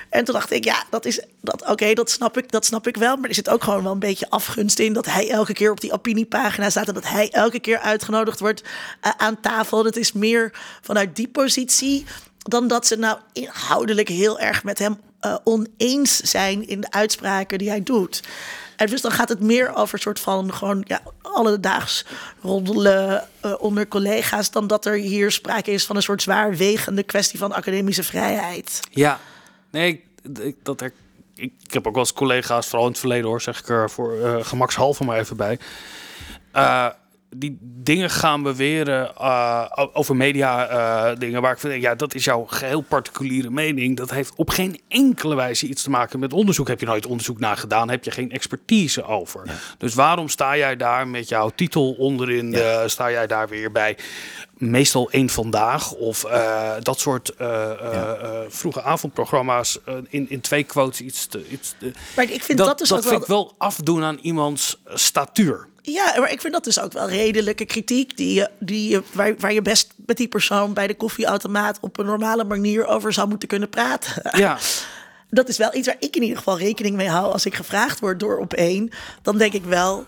En toen dacht ik, ja, dat is dat, oké, dat snap ik, dat snap ik wel. Maar er zit ook gewoon wel een beetje afgunst in dat hij elke keer op die opiniepagina staat en dat hij elke keer uitgenodigd wordt aan tafel. Dat is meer vanuit die positie dan dat ze nou inhoudelijk heel erg met hem uh, oneens zijn in de uitspraken die hij doet. En dus dan gaat het meer over een soort van gewoon ja, alledaags roddelen uh, onder collega's, dan dat er hier sprake is van een soort zwaarwegende kwestie van academische vrijheid.
Ja, nee, ik, dat er, ik, ik heb ook wel eens collega's, vooral in het verleden hoor, zeg ik er voor uh, gemakshalve maar even bij. Die dingen gaan beweren uh, over media uh, dingen waar ik vind, ja, dat is jouw geheel particuliere mening. Dat heeft op geen enkele wijze iets te maken met onderzoek. Heb je nooit onderzoek naar gedaan, heb je geen expertise over. Dus waarom sta jij daar met jouw titel onderin, ja. uh, sta jij daar weer bij? Meestal één vandaag of dat soort ja. vroege avondprogramma's in, in twee quotes iets te. Iets te,
maar ik vind dat, dat dus
dat
ook
vind wel... ik wel afdoen aan iemands statuur.
Ja, maar ik vind dat dus ook wel redelijke kritiek. Die je, die je, waar, waar je best met die persoon bij de koffieautomaat op een normale manier over zou moeten kunnen praten.
Ja.
Dat is wel iets waar ik in ieder geval rekening mee hou als ik gevraagd word door op één. Dan denk ik wel.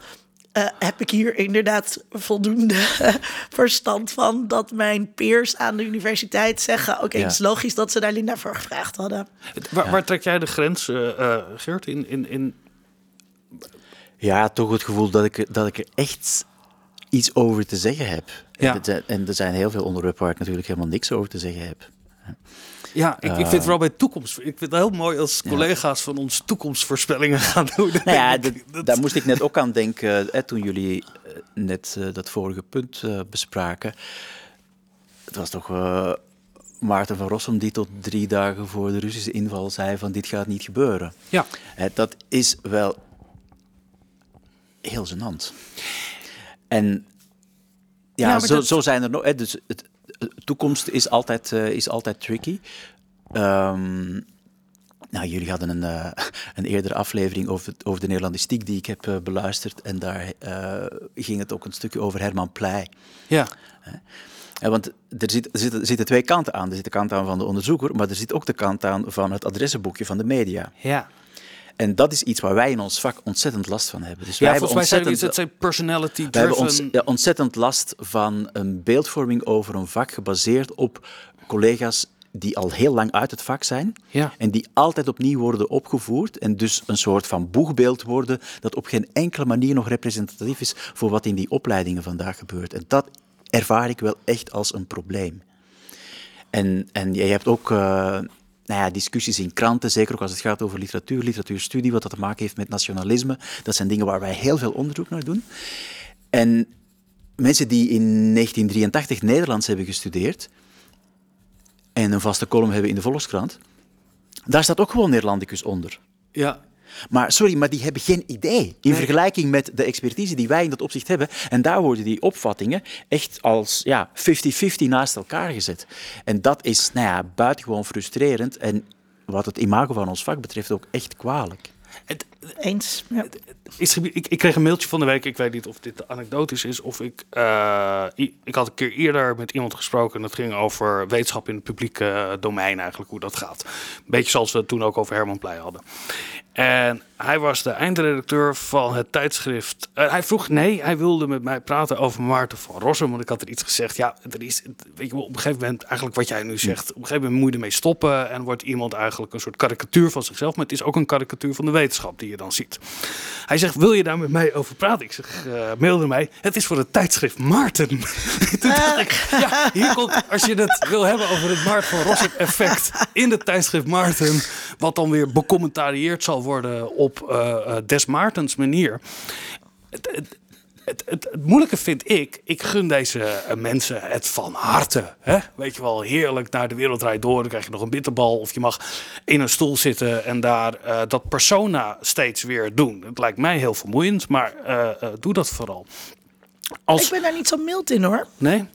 Uh, heb ik hier inderdaad voldoende verstand van dat mijn peers aan de universiteit zeggen: Oké, okay, ja. het is logisch dat ze daar Linda voor gevraagd hadden.
Waar, ja. waar trek jij de grens, uh, uh, Geert, in, in, in
ja, toch het gevoel dat ik, dat ik er echt iets over te zeggen heb.
Ja.
En er zijn heel veel onderwerpen waar ik natuurlijk helemaal niks over te zeggen heb.
Ja, ik, ik vind het vooral bij toekomst. Ik vind het heel mooi als collega's van ons toekomstvoorspellingen gaan doen.
Nou ja, dat, daar moest ik net ook aan denken hè, toen jullie net uh, dat vorige punt uh, bespraken. Het was toch uh, Maarten van Rossum die tot drie dagen voor de Russische inval zei van dit gaat niet gebeuren.
Ja.
Hè, dat is wel heel gênant. En ja, ja zo, dat... zo, zijn er nog. Dus het, de toekomst is altijd, uh, is altijd tricky. Um, nou, jullie hadden een, uh, een eerdere aflevering over, over de Nederlandistiek die ik heb uh, beluisterd. En daar ging het ook een stukje over Herman Pleij.
Ja.
want er, zit, er, zitten, er zitten twee kanten aan. Er zit de kant aan van de onderzoeker, maar er zit ook de kant aan van het adressenboekje van de media.
Ja.
En dat is iets waar wij in ons vak ontzettend last van hebben. Dus
ja,
wij hebben
ontzettend, mij zijn personality
wij hebben ons, ja, ontzettend last van een beeldvorming over een vak gebaseerd op collega's die al heel lang uit het vak zijn
ja.
en die altijd opnieuw worden opgevoerd en dus een soort van boegbeeld worden dat op geen enkele manier nog representatief is voor wat in die opleidingen vandaag gebeurt. En dat ervaar ik wel echt als een probleem. En, en je hebt ook uh, nou ja, discussies in kranten, zeker ook als het gaat over literatuur, literatuurstudie, wat dat te maken heeft met nationalisme. Dat zijn dingen waar wij heel veel onderzoek naar doen. En mensen die in 1983 Nederlands hebben gestudeerd en een vaste column hebben in de Volkskrant, daar staat ook gewoon Nederlandicus onder.
Ja,
maar sorry, maar die hebben geen idee in nee. vergelijking met de expertise die wij in dat opzicht hebben. En daar worden die opvattingen echt als ja, 50-50 naast elkaar gezet. En dat is nou ja, buitengewoon frustrerend en wat het imago van ons vak betreft ook echt kwalijk.
Het, Eens. Ja.
Ik, ik, kreeg een mailtje van de week. Ik weet niet of dit anekdotisch is. Of ik. Uh, ik had een keer eerder met iemand gesproken. En dat ging over wetenschap in het publieke domein, eigenlijk hoe dat gaat. Een beetje zoals we het toen ook over Herman Pleij hadden. En hij was de eindredacteur van het tijdschrift. Uh, hij vroeg, nee, hij wilde met mij praten over Maarten van Rossum. Want ik had er iets gezegd. Ja, er is, weet je op een gegeven moment, eigenlijk wat jij nu zegt. Op een gegeven moment moet je ermee stoppen. En wordt iemand eigenlijk een soort karikatuur van zichzelf. Maar het is ook een karikatuur van de wetenschap die je dan ziet. Hij zegt, wil je daar met mij over praten? Ik zeg, uh, mailde mij. Het is voor het tijdschrift Maarten. Toen dacht ik, ja, hier komt, als je het wil hebben over het Maarten van Rossum effect in het tijdschrift Maarten. Wat dan weer becommentarieerd zal worden op uh, Des Maartens manier. Het, het, het, moeilijke vind ik, ik gun deze mensen het van harte. Hè? Weet je wel, heerlijk naar de wereld rijdt door. Dan krijg je nog een bitterbal. Of je mag in een stoel zitten en daar uh, dat persona steeds weer doen. Het lijkt mij heel vermoeiend, maar uh, uh, doe dat vooral.
Als... Ik ben daar niet zo mild in hoor.
Nee?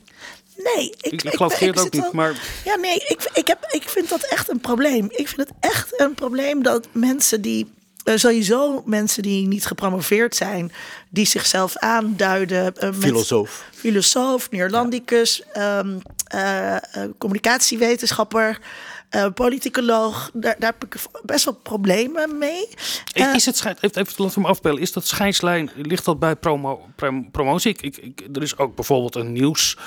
Nee, ik,
Ik, ik geloof Geert ook niet,
wel-
maar
Ja, nee, ik, ik, heb, ik vind dat echt een probleem. Ik vind het echt een probleem dat mensen die. Eh, sowieso mensen die niet gepromoveerd zijn, die zichzelf aanduiden. eh,
Filosoof.
filosoof, neerlandicus, ehm, eh, eh, communicatiewetenschapper, eh, politicoloog. Daar, daar heb ik best wel problemen mee. Eh,
is het even, even laten we afspelen. Is dat scheidslijn, ligt dat bij promo, prom- promotie? Ik, ik, ik- er is ook bijvoorbeeld een nieuws,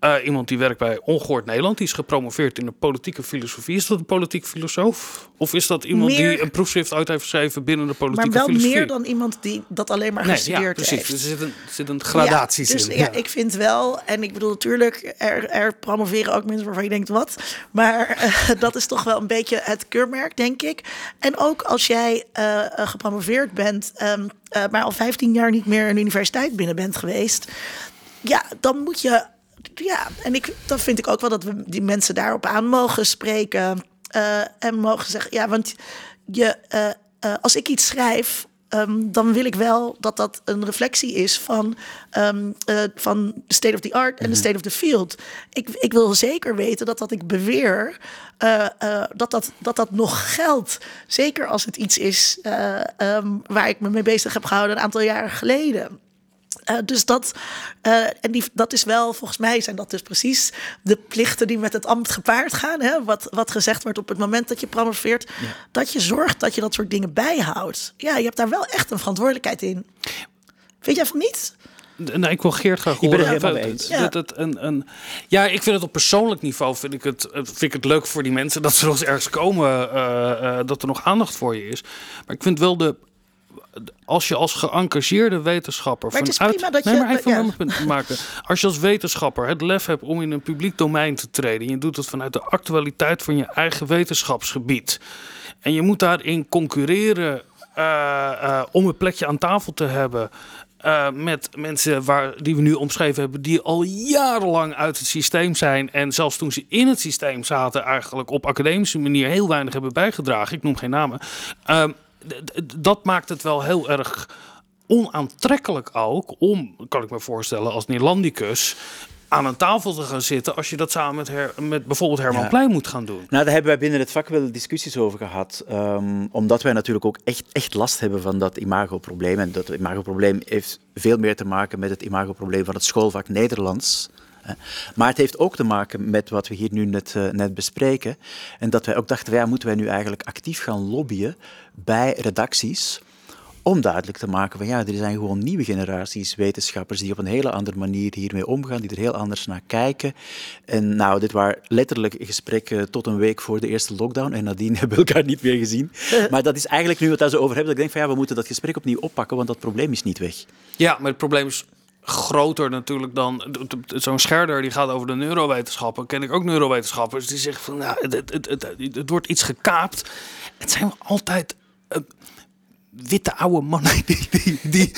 eh, iemand die werkt bij Ongehoord Nederland, die is gepromoveerd in de politieke filosofie. Is dat een politiek filosoof? Of is dat iemand
Meer-
die een proefschrift uit heeft geschreven binnen de
maar
politieke
wel
filosofie?
meer dan iemand die dat alleen maar
Nee,
gestudeerd
ja, precies.
heeft.
Er zit een, er zit een gradaties
ja, dus,
in.
Ja, ik vind wel, en ik bedoel natuurlijk, er, er promoveren ook mensen waarvan je denkt wat. Maar eh, dat is toch wel een beetje het keurmerk, denk ik. En ook als jij eh, gepromoveerd bent, ehm, eh, maar al 15 jaar niet meer een universiteit binnen bent geweest. Ja, dan moet je. Ja, en ik, dan vind ik ook wel dat we die mensen daarop aan mogen spreken. en mogen zeggen, ja, want je, als ik iets schrijf, ehm, dan wil ik wel dat dat een reflectie is van, ehm, eh, van de state of the art en de state of the field. Ik, ik wil zeker weten dat dat ik beweer, eh, eh, dat, dat, dat dat nog geldt. Zeker als het iets is eh, ehm, waar ik me mee bezig heb gehouden een aantal jaren geleden. Eh, dus dat, eh, en die, dat is wel, volgens mij zijn dat dus precies de plichten die met het ambt gepaard gaan. Hè? Wat, wat gezegd wordt op het moment dat je promoveert. Dat je zorgt dat je dat soort dingen bijhoudt. Ja, je hebt daar wel echt een verantwoordelijkheid in. Vind jij van niet?
Nee, ik wil Geert graag
ben het
horen.
helemaal mee eens.
dat het een, een, ja, ik vind het op persoonlijk niveau vind ik het, eh, vind ik het leuk voor die mensen dat ze nog eens ergens komen, eh, eh, dat er nog aandacht voor je is. Maar ik vind wel de, als je als geëngageerde wetenschapper
Maar het is
vanuit,
prima dat
nee,
je-
maar even
ja.
te maken. Als je als wetenschapper het lef hebt om in een publiek domein te treden, en je doet het vanuit de actualiteit van je eigen wetenschapsgebied, en je moet daarin concurreren eh, eh, om een plekje aan tafel te hebben. eh, met mensen waar, die we nu omschreven hebben, die al jarenlang uit het systeem zijn. En zelfs toen ze in het systeem zaten, eigenlijk op academische manier heel weinig hebben bijgedragen. Ik noem geen namen. Dat maakt het wel heel erg onaantrekkelijk ook om, kan ik me voorstellen, als Neerlandicus aan een tafel te gaan zitten als je dat samen met, her, met bijvoorbeeld Herman
Ja.
Plein moet gaan doen.
Nou, daar hebben wij binnen het vak wel discussies over gehad. ehm, omdat wij natuurlijk ook echt, echt last hebben van dat imagoprobleem. En dat imagoprobleem heeft veel meer te maken met het imagoprobleem van het schoolvak Nederlands. Maar het heeft ook te maken met wat we hier nu net, eh, net bespreken. En dat wij ook dachten, ja, moeten wij nu eigenlijk actief gaan lobbyen bij redacties om duidelijk te maken van ja, er zijn gewoon nieuwe generaties wetenschappers die op een hele andere manier hiermee omgaan, die er heel anders naar kijken. En nou, dit waren letterlijk gesprekken tot een week voor de eerste lockdown en nadien hebben we elkaar niet meer gezien. Maar dat is eigenlijk nu wat we over hebben, dat ik denk van ja, we moeten dat gesprek opnieuw oppakken, want dat probleem is niet weg.
Ja, maar het probleem is groter natuurlijk dan zo'n Scherder die gaat over de neurowetenschappen. Ken ik ook neurowetenschappers die zeggen van nou, het, het, het, het, wordt iets gekaapt. Het zijn altijd witte oude mannen die, die, die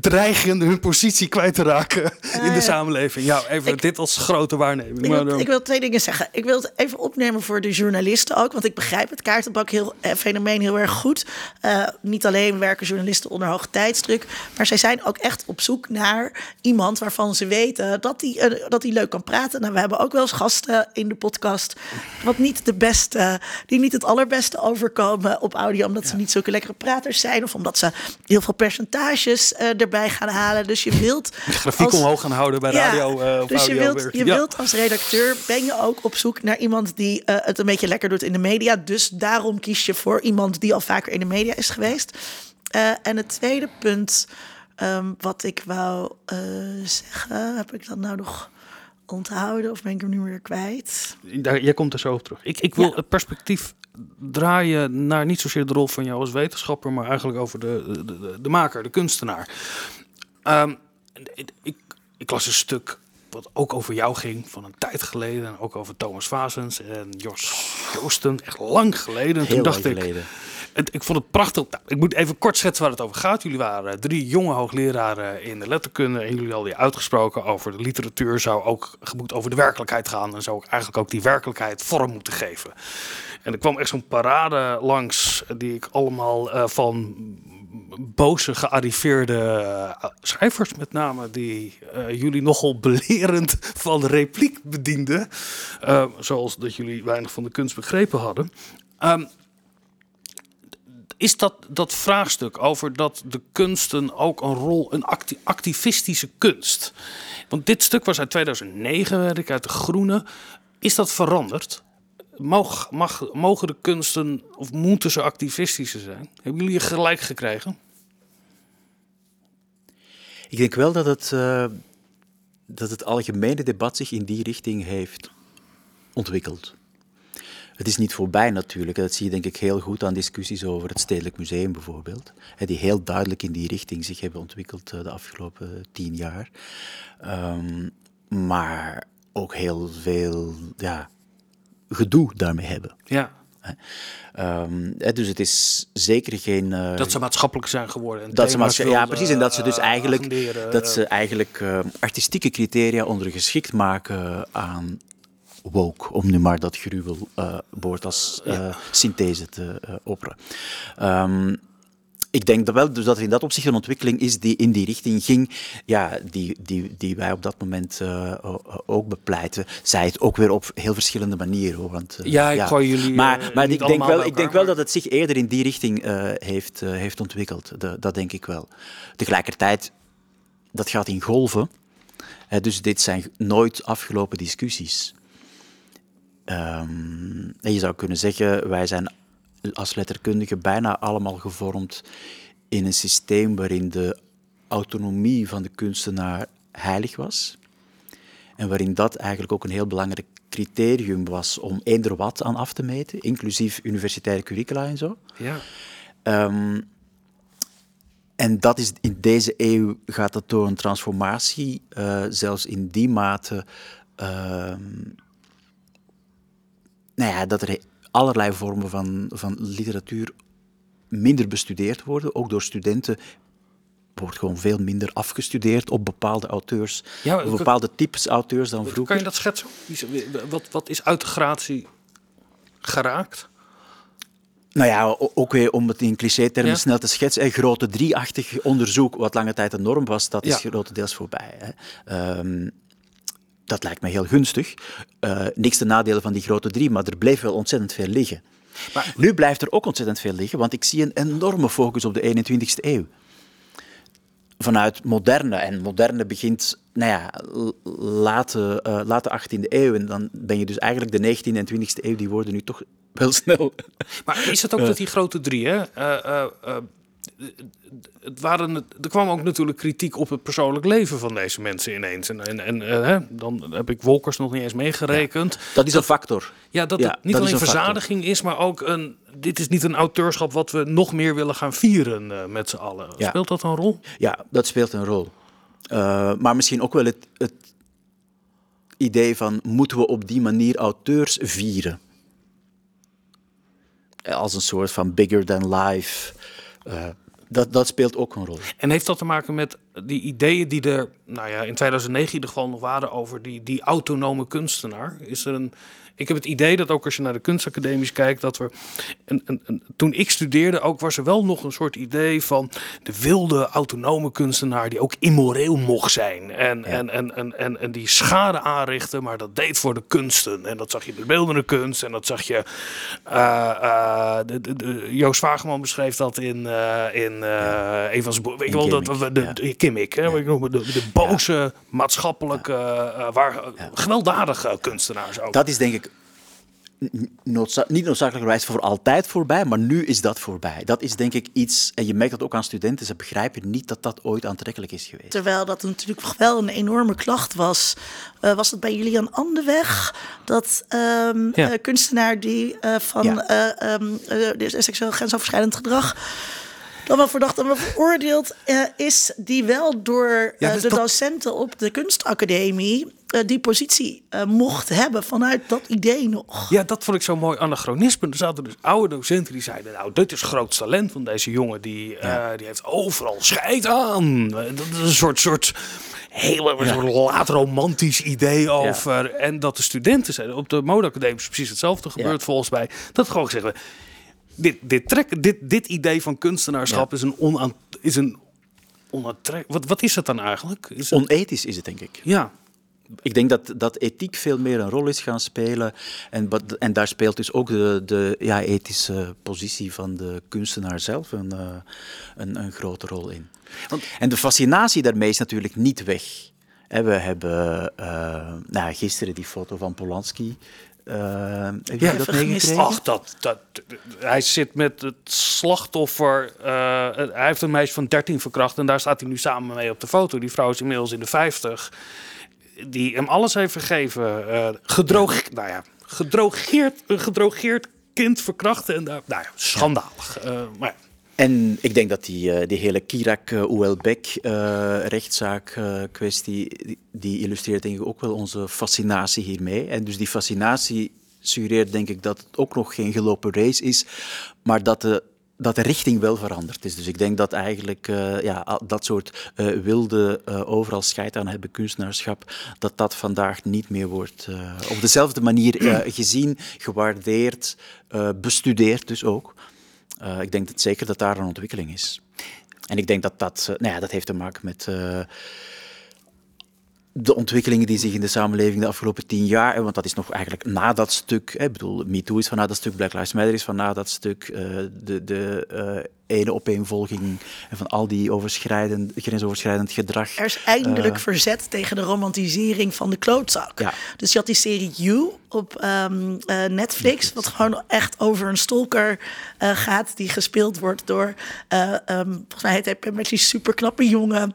dreigen hun positie kwijt te raken in de samenleving. Ja, even
Ik-
dit als grote waarneming.
Ik wil,
eh,
ik wil twee dingen zeggen. Ik wil het even opnemen voor de journalisten ook. Want ik begrijp het kaartenbak heel, eh, fenomeen heel erg goed. Eh, niet alleen werken journalisten onder hoge tijdsdruk. Maar zij zijn ook echt op zoek naar iemand waarvan ze weten dat hij eh, dat die leuk kan praten. Nou, we hebben ook wel eens gasten in de podcast. Wat niet de beste, die niet het allerbeste overkomen op audio. Omdat ze niet zulke lekkere zijn. Of omdat ze heel veel percentages eh, erbij gaan halen. Dus je wilt.
grafiek
als-
omhoog gaan houden bij radio eh, of
dus je wilt, je
Ja.
wilt als redacteur, ben je ook op zoek naar iemand die eh, het een beetje lekker doet in de media. Dus daarom kies je voor iemand die al vaker in de media is geweest. Eh, en het tweede punt ehm, wat ik wou eh, zeggen, heb ik dat nou nog onthouden of ben ik hem nu weer kwijt?
Daar, jij komt er zo op terug. Ik, ik wil
Ja.
het perspectief draaien naar niet zozeer de rol van jou als wetenschapper, maar eigenlijk over de, de, de, de maker, de kunstenaar. Ehm, ik, ik, ik las een stuk wat ook over jou ging van een tijd geleden. En ook over Thomas Vazens en Jos Joosten. Echt lang geleden. En
Heel
toen dacht
lang
ik,
geleden.
het, ik vond het prachtig. Nou, ik moet even kort schetsen waar het over gaat. Jullie waren drie jonge hoogleraren in de letterkunde. En jullie hadden je uitgesproken over de literatuur. Zou ook moet over de werkelijkheid gaan. En zou ook eigenlijk ook die werkelijkheid vorm moeten geven. En er kwam echt zo'n parade langs. Die ik allemaal eh, van boze gearriveerde uh, schrijvers met name die uh, jullie nogal belerend van repliek bedienden, uh, zoals dat jullie weinig van de kunst begrepen hadden. Um, is dat, dat vraagstuk over dat de kunsten ook een rol, een acti activistische kunst. Want dit stuk was uit 2009, weet ik, uit de Groene. Is dat veranderd? Mag, mag, mogen de kunsten of moeten ze activistische zijn? Hebben jullie gelijk gekregen?
Ik denk wel dat het, uh, dat het algemene debat zich in die richting heeft ontwikkeld. Het is niet voorbij natuurlijk. Dat zie je denk ik heel goed aan discussies over het Stedelijk Museum bijvoorbeeld. Die heel duidelijk in die richting zich hebben ontwikkeld eh, de afgelopen tien jaar. Um, maar ook heel veel ja, gedoe daarmee hebben.
Ja.
Um, dus het is zeker geen. Uh,
dat ze maatschappelijk zijn geworden. En
dat ze maatschappelijk, ja, precies. En dat ze dus eigenlijk, dat ze eigenlijk uh, artistieke criteria ondergeschikt maken aan woke, om nu maar dat gruwelwoord uh, als synthese te opperen. Um, ik denk dat wel dus dat er in dat opzicht een ontwikkeling is die in die richting ging, ja, die, die, die wij op dat moment uh, ook bepleiten. Zij het ook weer op heel verschillende manieren. Want,
uh, ja, ik ja. gooi jullie.
Maar, maar ik, denk wel, ik denk wel dat het zich eerder in die richting heeft, heeft ontwikkeld. De, dat denk ik wel. Tegelijkertijd, dat gaat in golven. dus dit zijn nooit afgelopen discussies. Um, en je zou kunnen zeggen, wij zijn als letterkundigen bijna allemaal gevormd in een systeem waarin de autonomie van de kunstenaar heilig was. En waarin dat eigenlijk ook een heel belangrijk criterium was om eender wat aan af te meten, inclusief universitaire curricula en zo.
Ja.
Um, en dat is in deze eeuw gaat dat door een transformatie, uh, zelfs in die mate. Uh, nou ja, dat er allerlei vormen van, van literatuur minder bestudeerd worden. Ook door studenten wordt gewoon veel minder afgestudeerd op bepaalde auteurs, ja, op bepaalde types auteurs dan vroeger.
Kan je dat schetsen? Wat, wat is uit de gratie geraakt?
Nou ja, ook weer om het in cliché-termen snel te schetsen. Een grote drieachtig onderzoek, wat lange tijd een norm was, dat is grotendeels voorbij. Hè. Um, dat lijkt me heel gunstig. Uh, niks te nadelen van die grote drie, maar er bleef wel ontzettend veel liggen. Maar, nu blijft er ook ontzettend veel liggen, want ik zie een enorme focus op de 21ste eeuw. Vanuit moderne, en moderne begint, nou ja, late, uh, late 18e eeuw. En dan ben je dus eigenlijk de 19e en 20e eeuw, die worden nu toch wel snel.
Maar is het ook dat die grote drie, hè? Uh, het waren, er kwam ook natuurlijk kritiek op het persoonlijk leven van deze mensen ineens. En, en, en uh, dan heb ik Wolkers nog niet eens meegerekend.
Ja, dat is een factor.
Ja, dat het niet alleen verzadiging factor. is, maar ook een. Dit is niet een auteurschap wat we nog meer willen gaan vieren uh, met z'n allen. Speelt dat een rol?
Ja, dat speelt een rol. Uh, maar misschien ook wel het, het idee van moeten we op die manier auteurs vieren? Als een soort van bigger than life uh, dat, dat speelt ook een rol.
En heeft dat te maken met die ideeën die er nou ja, in 2009 in ieder nog waren over die, die autonome kunstenaar? Is er een, ik heb het idee dat ook als je naar de kunstacademies kijkt, dat we. Een, een, een, toen ik studeerde, ook was er wel nog een soort idee van de wilde autonome kunstenaar die ook immoreel mocht zijn. En, en, en, en, en, en, die schade aanrichten, maar dat deed voor de kunsten. En dat zag je de beeldende kunst. En dat zag je. Uh, uh, de, de, de, Joost Wageman beschreef dat in, uh, in ja. een van zijn boeken. Ik wil dat de, de, de Kimmik, hè, ja. de, de boze maatschappelijke, waar, gewelddadige kunstenaars ook.
Dat is denk ik noodza niet noodzakelijkerwijs voor altijd voorbij, maar nu is dat voorbij. Dat is denk ik iets, en je merkt dat ook aan studenten, ze begrijpen niet dat dat ooit aantrekkelijk is geweest.
Terwijl dat natuurlijk wel een enorme klacht was. Uh, was het bij Julian Anderweg, dat um, ja. uh, kunstenaar die uh, van ja. um, seksueel grensoverschrijdend gedrag dan wel verdacht en wel veroordeeld uh, is, die wel door uh, dus de docenten op de kunstacademie die positie mocht hebben vanuit dat idee nog.
Ja, dat vond ik zo'n mooi anachronisme. Er zaten dus oude docenten die zeiden, nou, dit is groot talent van deze jongen, die, ja. die heeft overal scheid aan. Dat is een soort, soort heel ja. laat romantisch idee over. Ja. En dat de studenten zeiden, op de modeacademie is precies hetzelfde gebeurt volgens mij, dat gewoon zeggen dit, dit, trek, dit, dit idee van kunstenaarschap is een onaant, is een. Wat, wat is het dan eigenlijk? Is het,
Onethisch is het, denk ik.
ja,
Ik denk dat, dat ethiek veel meer een rol is gaan spelen. En, en daar speelt dus ook de, de ja, ethische positie van de kunstenaar zelf een, eh, een, een grote rol in. en de fascinatie daarmee is natuurlijk niet weg. We hebben eh, nou, gisteren die foto van Polanski. eh heb
Ja,
dat meegekregen?
Ach, dat, dat, hij zit met het slachtoffer. hij heeft een meisje van 13 verkracht en daar staat hij nu samen mee op de foto. Die vrouw is inmiddels in de 50. Die hem alles heeft vergeven. eh gedroog, nou ja, gedrogeerd, een gedrogeerd kind verkrachten. En daar, nou ja, schandalig. Eh, maar.
En ik denk dat die, eh, die hele Kirak uh, Oelbek eh, rechtszaak eh, kwestie, die, die illustreert denk ik ook wel onze fascinatie hiermee. En dus die fascinatie suggereert denk ik dat het ook nog geen gelopen race is, maar dat de, dat de richting wel veranderd is. Dus ik denk dat eigenlijk eh, ja, dat soort eh, wilde, eh, overal scheid aan hebben kunstenaarschap, dat dat vandaag niet meer wordt op dezelfde manier gezien, gewaardeerd, bestudeerd dus ook. Ik denk dat zeker dat daar een ontwikkeling is. En ik denk dat dat, nou ja, dat heeft te maken met de ontwikkelingen die zich in de samenleving de afgelopen tien jaar, want dat is nog eigenlijk na dat stuk, hè, ik bedoel, MeToo is van na dat stuk, Black Lives Matter is van na dat stuk, uh, de, de uh, ene opeenvolging van al die overschrijdend, grensoverschrijdend gedrag.
Er is eindelijk verzet tegen de romantisering van de klootzak.
Ja.
Dus je had die serie You op um, uh, Netflix, wat gewoon echt over een stalker gaat die gespeeld wordt door, um, volgens mij heet hij met die superknappe jongen.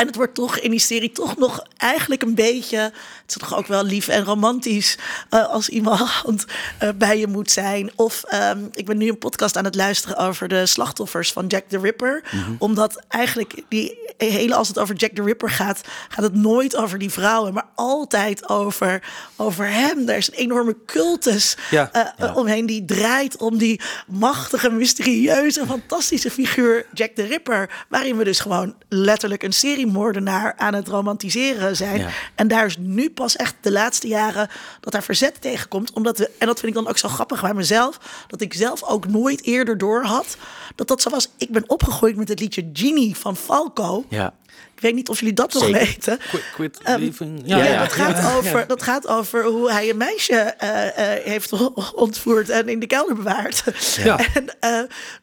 En het wordt toch in die serie toch nog eigenlijk een beetje. Het is toch ook wel lief en romantisch. Uh, als iemand uh, bij je moet zijn. Of um, ik ben nu een podcast aan het luisteren over de slachtoffers van Jack the Ripper. Mm -hmm. Omdat eigenlijk die hele, als het over Jack the Ripper gaat, gaat het nooit over die vrouwen. Maar altijd over, over hem. Er is een enorme cultus
ja,
uh, ja. omheen die draait om die machtige, mysterieuze, fantastische figuur Jack the Ripper. Waarin we dus gewoon letterlijk een serie moordenaar aan het romantiseren zijn. Ja. En daar is nu pas echt de laatste jaren dat daar verzet tegenkomt. Omdat we, en dat vind ik dan ook zo grappig bij mezelf, dat ik zelf ook nooit eerder door had dat dat zo was. Ik ben opgegroeid met het liedje Genie van Falco.
Ja.
Ik weet niet of jullie dat nog Zeker. weten.
Quit, quit
um, ja, ja, ja, dat, gaat over, dat gaat over hoe hij een meisje uh, uh, heeft ontvoerd en in de kelder bewaard.
Ja.
en uh,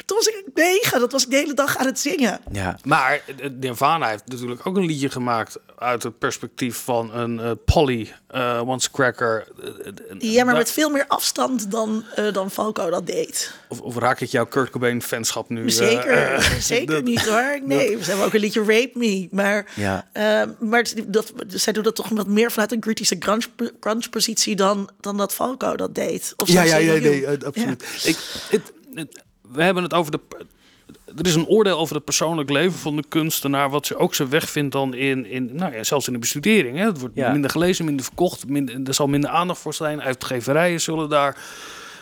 toen was ik negen, dat was ik de hele dag aan het zingen.
Ja.
Maar Nirvana heeft natuurlijk ook een liedje gemaakt uit het perspectief van een uh, Polly, uh, Once Cracker.
ja, maar met veel meer afstand dan, uh, dan Falco dat deed.
Of, of raak ik jouw Kurt Cobain fanschap nu?
Zeker, zeker dat, niet hoor. Nee, we hebben ook een liedje Rape Me. Maar,
ja.
uh, maar dat, zij doet dat toch wat meer vanuit een kritische grunge, grunge positie dan, dan dat Falco dat deed.
Of ja, ja, ja, nee, absoluut. Ja. Ik, het, het, we hebben het over de. Er is een oordeel over het persoonlijk leven van de kunstenaar, wat ze ook zijn weg vindt dan in, in nou ja, zelfs in de bestudering. Hè. Het wordt ja. minder gelezen, minder verkocht, minder, er zal minder aandacht voor zijn. Uitgeverijen zullen daar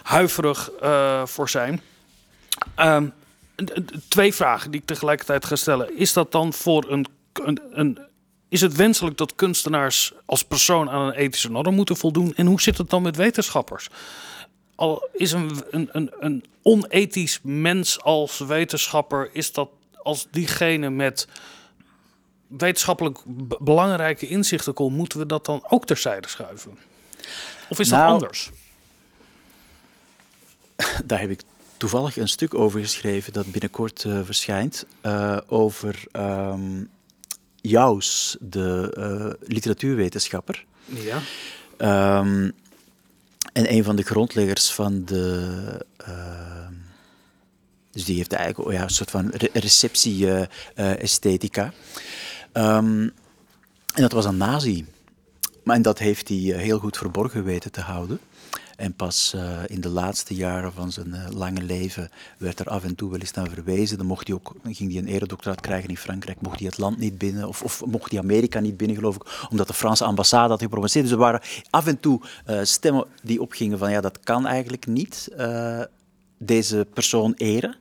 huiverig uh, voor zijn. Um, twee vragen die ik tegelijkertijd ga stellen. Is dat dan voor een, een, een, Is het wenselijk dat kunstenaars als persoon aan een ethische norm moeten voldoen? En hoe zit het dan met wetenschappers? Al is een, een, een, een onethisch mens als wetenschapper, is dat als diegene met wetenschappelijk belangrijke inzichten komt, moeten we dat dan ook terzijde schuiven? Of is dat
nou,
anders?
Daar heb ik toevallig een stuk over geschreven dat binnenkort uh, verschijnt. Uh, over um, Jaus, de uh, literatuurwetenschapper.
Ja.
Um, en een van de grondleggers van de. Uh, dus die heeft eigenlijk oh ja, een soort van re receptie-esthetica. Um, en dat was een nazi. Maar en dat heeft hij heel goed verborgen weten te houden. En pas uh, in de laatste jaren van zijn uh, lange leven werd er af en toe wel eens naar verwezen. Dan, mocht hij ook, ging hij een eredoctoraat krijgen in Frankrijk, mocht hij het land niet binnen, of, of mocht hij Amerika niet binnen, geloof ik, omdat de Franse ambassade had gepromoveerd. Dus er waren af en toe uh, stemmen die opgingen van ja, dat kan eigenlijk niet, deze persoon eren.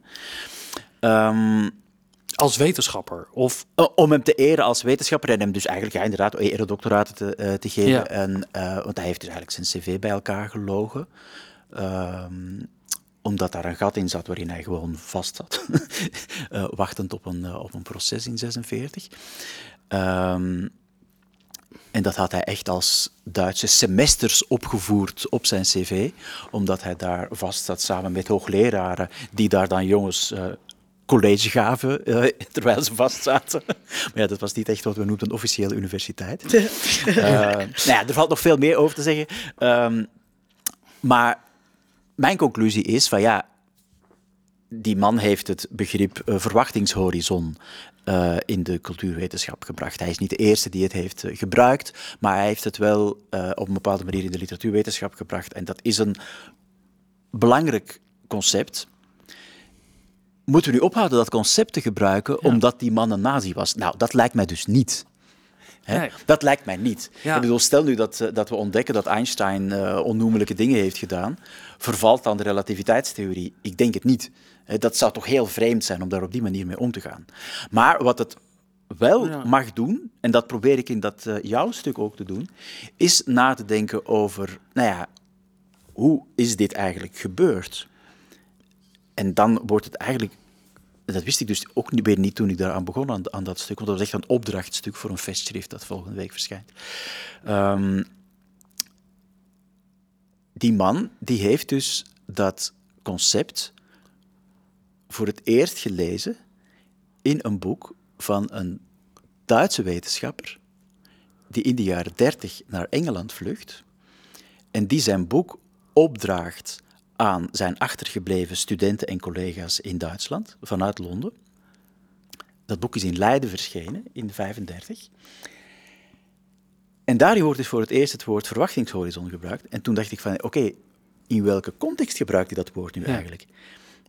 Um,
als wetenschapper? Of...
Om hem te eren als wetenschapper en hem dus eigenlijk ja, inderdaad eredoctoraten te, uh, te geven.
Ja.
En, uh, want hij heeft dus eigenlijk zijn cv bij elkaar gelogen. Um, omdat daar een gat in zat waarin hij gewoon vast zat, uh, wachtend op een, op een proces in 46. Um, en dat had hij echt als Duitse semesters opgevoerd op zijn cv, omdat hij daar vast zat samen met hoogleraren die daar dan jongens uh, college gaven uh, terwijl ze vast zaten. Maar ja, dat was niet echt wat we noemden een officiële universiteit. uh, nou ja, er valt nog veel meer over te zeggen. Um, maar mijn conclusie is van ja, die man heeft het begrip uh, verwachtingshorizon uh, in de cultuurwetenschap gebracht. Hij is niet de eerste die het heeft uh, gebruikt, maar hij heeft het wel op een bepaalde manier in de literatuurwetenschap gebracht. En dat is een belangrijk concept. Moeten we nu ophouden dat concept te gebruiken ja. omdat die man een nazi was? Nou, dat lijkt mij dus niet. Nee. Dat lijkt mij niet. Ja. Ik bedoel, stel nu dat, dat we ontdekken dat Einstein uh, onnoemelijke dingen heeft gedaan, vervalt dan de relativiteitstheorie? Ik denk het niet. Dat zou toch heel vreemd zijn om daar op die manier mee om te gaan. Maar wat het wel ja. mag doen, en dat probeer ik in dat uh, jouw stuk ook te doen, is na te denken over, nou ja, hoe is dit eigenlijk gebeurd? En dan wordt het eigenlijk dat wist ik dus ook weer niet toen ik daaraan begon, aan, dat stuk. Want dat was echt een opdrachtstuk voor een festschrift dat volgende week verschijnt. Um, die man die heeft dus dat concept voor het eerst gelezen in een boek van een Duitse wetenschapper die in de jaren 30 naar Engeland vlucht en die zijn boek opdraagt aan zijn achtergebleven studenten en collega's in Duitsland vanuit Londen. Dat boek is in Leiden verschenen in 1935. En daarin wordt dus voor het eerst het woord verwachtingshorizon gebruikt. En toen dacht ik van, oké, okay, in welke context gebruikt hij dat woord nu ja. eigenlijk?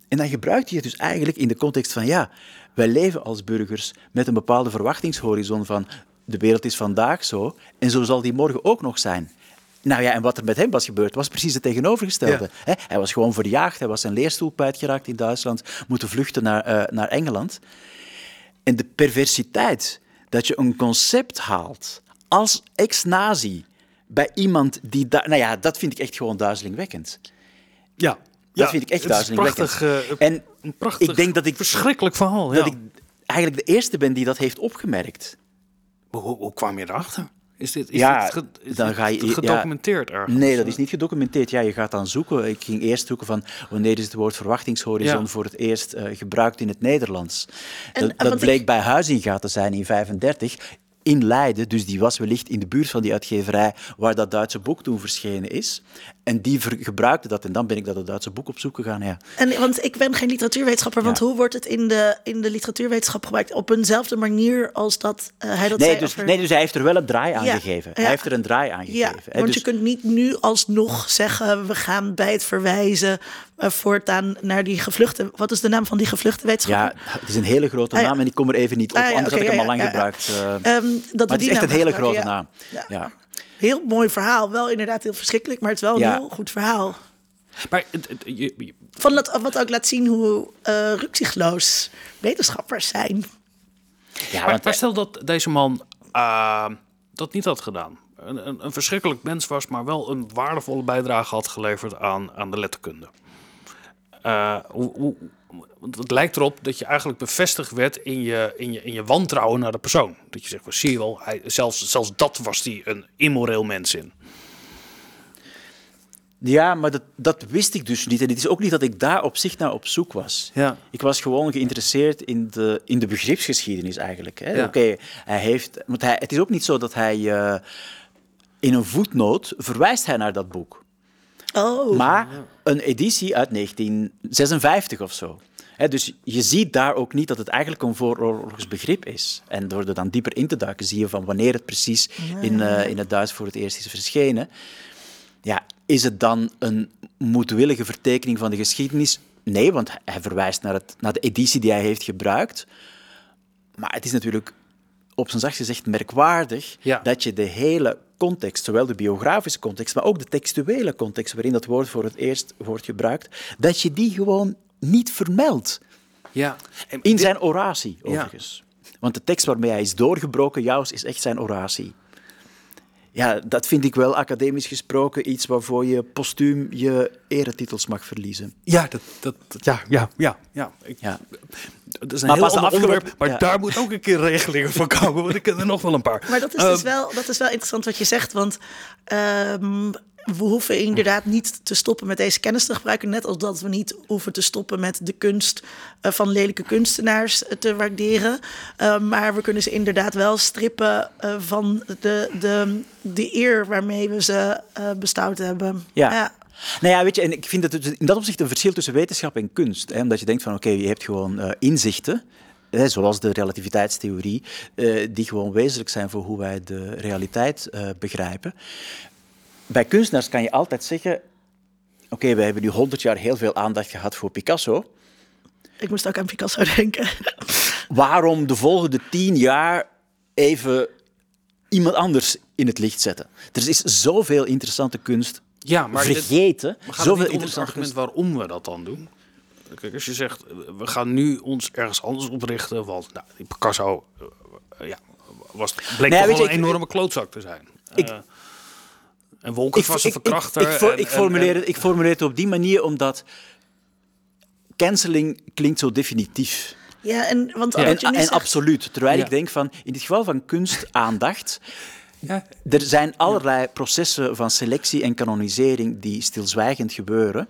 En dan gebruikt hij het dus eigenlijk in de context van, ja, wij leven als burgers met een bepaalde verwachtingshorizon van de wereld is vandaag zo en zo zal die morgen ook nog zijn. Nou ja, en wat er met hem was gebeurd, was precies het tegenovergestelde. Ja. Hij was gewoon verjaagd, hij was zijn leerstoel kwijtgeraakt in Duitsland, moeten vluchten naar, uh, naar Engeland. En de perversiteit dat je een concept haalt als ex-nazi bij iemand die daar... Nou ja, dat vind ik echt gewoon duizelingwekkend.
Ja.
Dat
ja,
vind ik echt duizelingwekkend.
Prachtig, uh,
en
een prachtig,
ik denk dat ik,
verschrikkelijk verhaal.
Dat
ja.
ik eigenlijk de eerste ben die dat heeft opgemerkt.
Hoe kwam je erachter? Is dit, is
ja,
dit, ge, is
dan ga je,
gedocumenteerd
ja,
ergens?
Nee, dat is niet gedocumenteerd. Ja, je gaat dan zoeken. Ik ging eerst zoeken van wanneer is het woord verwachtingshorizon
Ja.
voor het eerst eh, gebruikt in het Nederlands.
En,
dat
eh,
dat bleek
ik-
bij Huizinga te zijn in 35 in Leiden, dus die was wellicht in de buurt van die uitgeverij waar dat Duitse boek toen verschenen is. En die gebruikte dat en dan ben ik dat het Duitse boek op zoek gegaan. Ja.
En, want ik ben geen literatuurwetenschapper, want
Ja.
hoe wordt het in de, in de literatuurwetenschap gebruikt? Op eenzelfde manier als dat eh, hij dat
Nee
zei
dus,
over...
nee, dus hij heeft er wel een draai aan
Ja,
gegeven. Hij heeft er een draai aan
Ja,
gegeven.
want
Dus-
je kunt niet nu alsnog zeggen... we gaan bij het verwijzen eh, voortaan naar die gevluchte... Wat is de naam van die gevluchte wetenschapper?
ja, het is een hele grote
Ah,
naam en ik kom er even niet op,
Ah,
anders had ik hem al lang gebruikt. eh.
Ehm, dat
maar het is echt een hele grote
ja.
naam.
Ja.
Ja.
Heel mooi verhaal. Wel inderdaad heel verschrikkelijk, maar het is wel een heel goed verhaal.
Maar het, het- je- je-
Van dat, wat ook laat zien hoe uh, rukzichtloos wetenschappers zijn.
Ja,
maar,
want,
maar stel dat deze man eh, dat niet had gedaan. Een, een, een verschrikkelijk mens was, maar wel een waardevolle bijdrage had geleverd aan, aan de letterkunde. Eh, hoe, hoe, want het lijkt erop dat je eigenlijk bevestigd werd in je, in je, in je wantrouwen naar de persoon. Dat je zegt, well, zie je wel, hij, zelfs, zelfs dat was hij een immoreel mens in.
ja, maar dat, dat wist ik dus niet. En het is ook niet dat ik daar op zich naar op zoek was.
Ja.
Ik was gewoon geïnteresseerd in de, in de begripsgeschiedenis eigenlijk. hè.
Ja.
Oké, hij heeft... Want hij, het is ook niet zo dat hij... eh, in een voetnoot verwijst hij naar dat boek.
Oh,
Maar een editie uit 1956 of zo. Dus je ziet daar ook niet dat het eigenlijk een vooroorlogs begrip is. En door er dan dieper in te duiken, zie je van wanneer het precies in, eh, in het Duits voor het eerst is verschenen. Ja, is het dan een moedwillige vertekening van de geschiedenis? Nee, want hij verwijst naar, het, naar de editie die hij heeft gebruikt. Maar het is natuurlijk op zijn zachtst gezegd merkwaardig
Ja.
dat je de hele context, zowel de biografische context, maar ook de textuele context waarin dat woord voor het eerst wordt gebruikt, dat je die gewoon niet vermeldt.
Ja.
In zijn oratie, overigens. Want de tekst waarmee hij is doorgebroken, Jaus, is echt zijn oratie. Ja, dat vind ik wel academisch gesproken iets waarvoor je postuum je eretitels mag verliezen.
Ja, dat, dat, dat- ja, ja, ja, ja. Ik,
Ja.
Dat is een
Maar
heel
pas de
ander
afgelopen-
onderwerp, maar
ja.
daar moet ook een keer regelingen voor komen, want ik ken er nog wel een paar.
Maar dat is,
Ehm,
dus wel, dat is wel interessant wat je zegt, want ehm, we hoeven inderdaad niet te stoppen met deze kennis te gebruiken, net als dat we niet hoeven te stoppen met de kunst eh, van lelijke kunstenaars eh, te waarderen. Eh, maar we kunnen ze inderdaad wel strippen van de, de, de eer waarmee we ze bestouwd hebben.
Ja. Nou ja, weet je, en ik vind dat het in dat opzicht een verschil tussen wetenschap en kunst. Hè, omdat je denkt van, oké, je hebt gewoon inzichten, hè, zoals de relativiteitstheorie, die gewoon wezenlijk zijn voor hoe wij de realiteit begrijpen. Bij kunstenaars kan je altijd zeggen, oké, we hebben nu honderd jaar heel veel aandacht gehad voor Picasso.
Ik moest ook aan Picasso denken.
Waarom de volgende tien jaar even iemand anders in het licht zetten? Er is zoveel interessante kunst
Ja, maar dit-
vergeten.
Maar gaat het
zoveel
niet om het
interessante
argument
kunst.
waarom we dat dan doen? Kijk, als je zegt, we gaan nu ons ergens anders oprichten, want nou, Picasso eh, ja, was, bleek
Nee,
toch wel
je,
een
ik-
enorme klootzak te zijn.
Ik-
Eh, en Wolkers was een
ik,
verkrachter.
ik,
en-
ik
en-
formuleer
en-
het, ik formuleer het op die manier omdat canceling klinkt zo definitief
Ja, en want
en,
nu
en absoluut. Terwijl
Ja.
ik denk van, in het geval van kunst, aandacht.
Ja.
Er zijn allerlei processen van selectie en kanonisering die stilzwijgend gebeuren.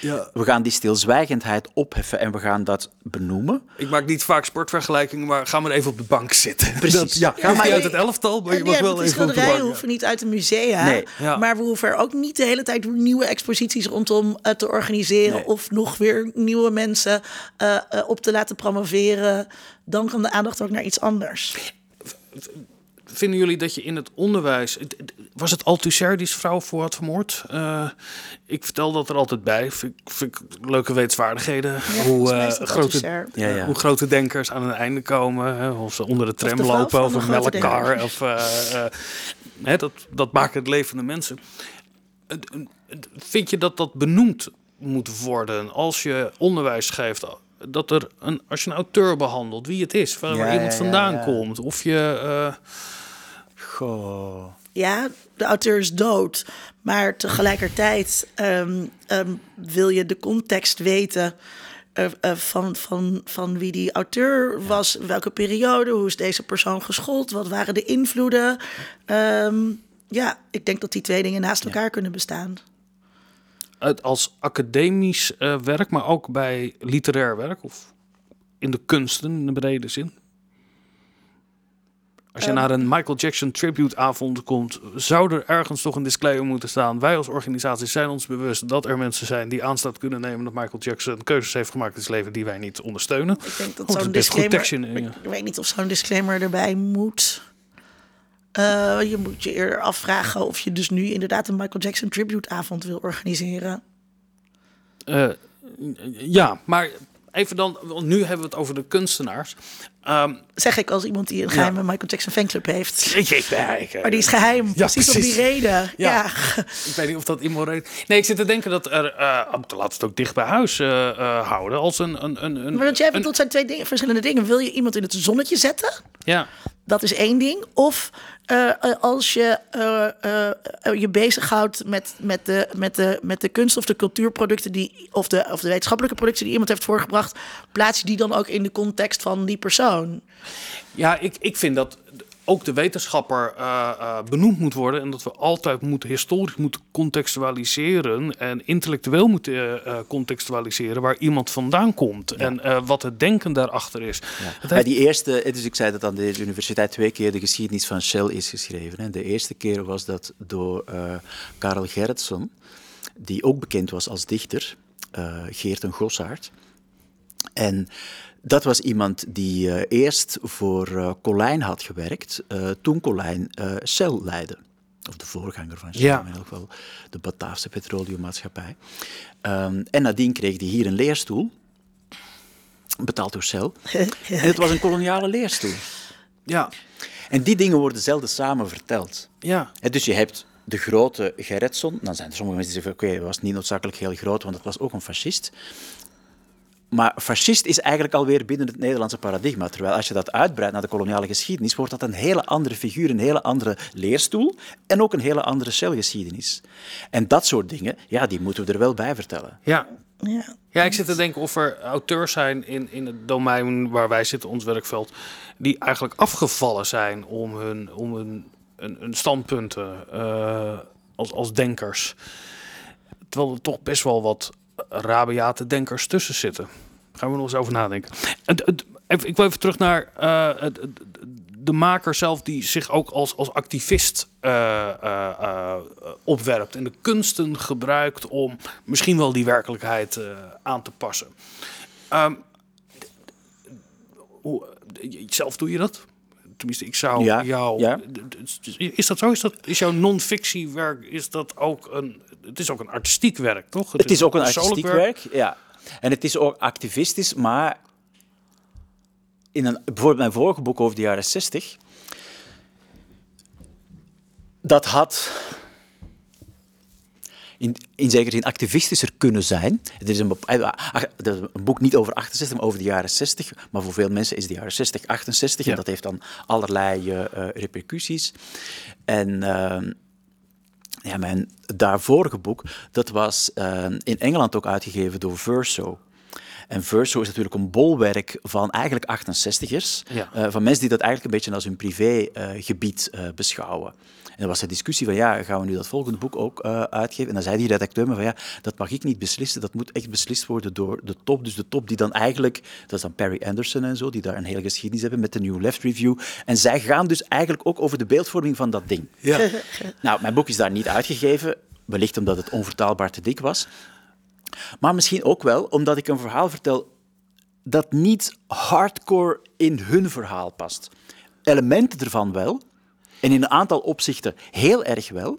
Ja.
We gaan die stilzwijgendheid opheffen en we gaan dat benoemen.
Ik maak niet vaak sportvergelijkingen, maar ga maar even op de bank zitten.
Precies.
Dat, ja,
Ja,
ja,
maar
niet uit het elftal, maar je mag wel even op de bank.
hoeven niet uit de musea.
Nee.
Maar we hoeven er ook niet de hele tijd nieuwe exposities rondom eh, te organiseren.
Nee.
Of nog weer nieuwe mensen eh, eh, op te laten promoveren. Dan kan de aandacht ook naar iets anders.
Vinden jullie dat je in het onderwijs... Was het Althusser die zijn vrouw voor had vermoord? Eh, ik vertel dat er altijd bij. Vind, ik- vind ik leuke wetsvaardigheden. hoe, eh,
dat
grote,
Althusser.
Ja, ja.
hoe grote denkers aan een einde komen. Hè, of ze onder de tram
de
lopen
van
of
een
melkkar. Of, eh, hè, dat, dat maken het levende mensen. Het- het- Vind je dat dat benoemd moet worden als je onderwijs geeft? Dat er een, als je een auteur behandelt, wie het is, waar,
Ja,
iemand
ja,
vandaan
ja.
komt. Of je... eh,
Goh.
Ja, de auteur is dood. Maar tegelijkertijd ehm, ehm, wil je de context weten eh, eh, van, van, van wie die auteur was. Welke periode, hoe is deze persoon geschoold? Wat waren de invloeden? Ehm, ja, ik denk dat die twee dingen naast elkaar kunnen bestaan.
het als academisch eh, werk, maar ook bij literair werk of in de kunsten in de brede zin? Als je naar een Michael Jackson tribute avond komt, zou er ergens toch een disclaimer moeten staan. Wij als organisatie zijn ons bewust dat er mensen zijn die aanstaat kunnen nemen dat Michael Jackson keuzes heeft gemaakt in zijn leven die wij niet ondersteunen.
Ik denk dat zo'n disclaimer...
tekstje in, ja.
Ik weet niet of zo'n disclaimer erbij moet. Eh, je moet je eerder afvragen of je dus nu inderdaad een Michael Jackson tribute avond wil organiseren.
Eh, ja, maar even dan, want nu hebben we het over de kunstenaars. Ehm,
Zeg ik als iemand die een geheime Michael Jackson fanclub heeft.
ik, ik, ik,
Maar die is geheim, precies, om die reden. Ja.
Ik weet niet of dat immoreel is. Nee, ik zit te denken dat er... eh laat het ook dicht bij huis eh, eh, houden. Als een... een, een, een
Maar want jij bedoelt, zijn twee dingen, verschillende dingen. Wil je iemand in het zonnetje zetten?
Ja.
Dat is één ding. Of eh, eh, als je eh, eh, je bezighoudt met, met, de, met, de, met de kunst of de cultuurproducten die, of, de, of de wetenschappelijke producten die iemand heeft voorgebracht, plaats je die dan ook in de context van die persoon.
Ja, ik, ik vind dat ook de wetenschapper eh, eh, benoemd moet worden. En dat we altijd moeten, historisch moeten contextualiseren. En intellectueel moeten eh, contextualiseren waar iemand vandaan komt. En wat het denken daarachter is.
Bij
heeft-
die eerste, dus ik zei dat aan deze universiteit twee keer de geschiedenis van Shell is geschreven. Hè. De eerste keer was dat door Karel Gerritsen, die ook bekend was als dichter, Geert en Gossaard. En dat was iemand die eh, eerst voor eh, Colijn had gewerkt, eh, toen Colijn Shell leidde. Of de voorganger van Shell,
Ja.
in elk geval de Bataafse petroleummaatschappij. Ehm, en nadien kreeg hij hier een leerstoel, betaald door Shell. En het was een koloniale leerstoel.
ja,
En die dingen worden zelden samen verteld.
ja.
Dus je hebt de grote Gerritsen. Dan zijn er sommige mensen die zeggen: oké, hij was niet noodzakelijk heel groot, want het was ook een fascist. Maar fascist is eigenlijk alweer binnen het Nederlandse paradigma. Terwijl als je dat uitbreidt naar de koloniale geschiedenis, wordt dat een hele andere figuur, een hele andere leerstoel en ook een hele andere celgeschiedenis. En dat soort dingen, ja, die moeten we er wel bij vertellen.
Ja.
Ja.
ja, ik zit te denken of er auteurs zijn in, in het domein waar wij zitten, ons werkveld, die eigenlijk afgevallen zijn om hun, om hun, hun, hun standpunten uh, als, als denkers. Terwijl er toch best wel wat rabiate denkers tussen zitten. Gaan we nog eens over nadenken. Ik wil even terug naar uh, de maker zelf, die zich ook als, als activist uh, uh, opwerpt en de kunsten gebruikt om misschien wel die werkelijkheid aan te passen. Um, zelf doe je dat? Tenminste, ik zou
ja,
jou.
Ja.
Is dat zo? Is, dat, is jouw non-fictiewerk? Is dat ook een. Het is ook een artistiek werk, toch?
Het, het is, ook een artistiek werk. werk, ja. En het is ook activistisch, maar in een, bijvoorbeeld mijn vorige boek over de jaren 60, dat had in, in zekere zin activistischer kunnen zijn. Het is een, een, boek niet over 68, maar over de jaren 60. Maar voor veel mensen is de jaren 60 68 en dat heeft dan allerlei uh, repercussies. En uh, ja, mijn daarvorige boek, dat was uh, in Engeland ook uitgegeven door Verso. En Verso is natuurlijk een bolwerk van eigenlijk 68ers.
Ja.
Uh, van mensen die dat eigenlijk een beetje als hun privégebied uh, beschouwen. En er was een discussie van, ja, gaan we nu dat volgende boek ook uh, uitgeven? En dan zei die redacteur me van, ja, dat mag ik niet beslissen. Dat moet echt beslist worden door de top. Dus de top die dan eigenlijk, dat is dan Perry Anderson en zo, die daar een hele geschiedenis hebben met de New Left Review. En zij gaan dus eigenlijk ook over de beeldvorming van dat ding.
Ja.
nou, mijn boek is daar niet uitgegeven. Wellicht omdat het onvertaalbaar te dik was. Maar misschien ook wel omdat ik een verhaal vertel dat niet hardcore in hun verhaal past. Elementen ervan wel, en in een aantal opzichten heel erg wel.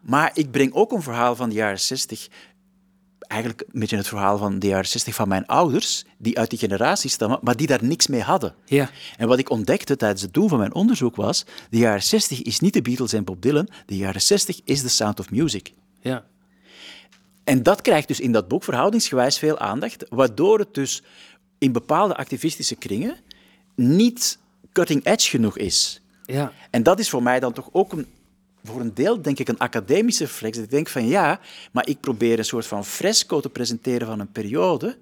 Maar ik breng ook een verhaal van de jaren 60, eigenlijk een beetje het verhaal van de jaren 60 van mijn ouders, die uit die generatie stammen, maar die daar niks mee hadden.
Ja.
En wat ik ontdekte tijdens het doen van mijn onderzoek was, de jaren 60 is niet de Beatles en Bob Dylan, de jaren 60 is The Sound of Music.
Ja.
En dat krijgt dus in dat boek verhoudingsgewijs veel aandacht, waardoor het dus in bepaalde activistische kringen niet cutting edge genoeg is.
Ja.
En dat is voor mij dan toch ook een, voor een deel, denk ik, een academische reflex. Dat ik denk van ja, maar ik probeer een soort van fresco te presenteren van een periode.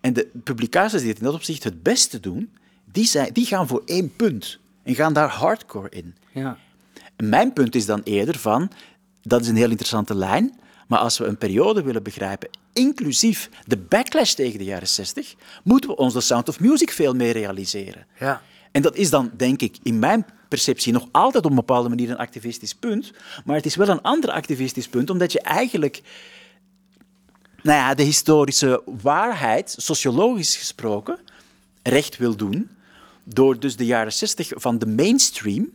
En de publicaties die het in dat opzicht het beste doen, die, zijn, die gaan voor één punt. En gaan daar hardcore in.
Ja.
Mijn punt is dan eerder van, dat is een heel interessante lijn, maar als we een periode willen begrijpen, inclusief de backlash tegen de jaren 60, moeten we ons de Sound of Music veel meer realiseren.
Ja.
En dat is dan, denk ik, in mijn perceptie nog altijd op een bepaalde manier een activistisch punt. Maar het is wel een ander activistisch punt, omdat je eigenlijk nou ja, de historische waarheid, sociologisch gesproken, recht wil doen. Door dus de jaren 60 van de mainstream.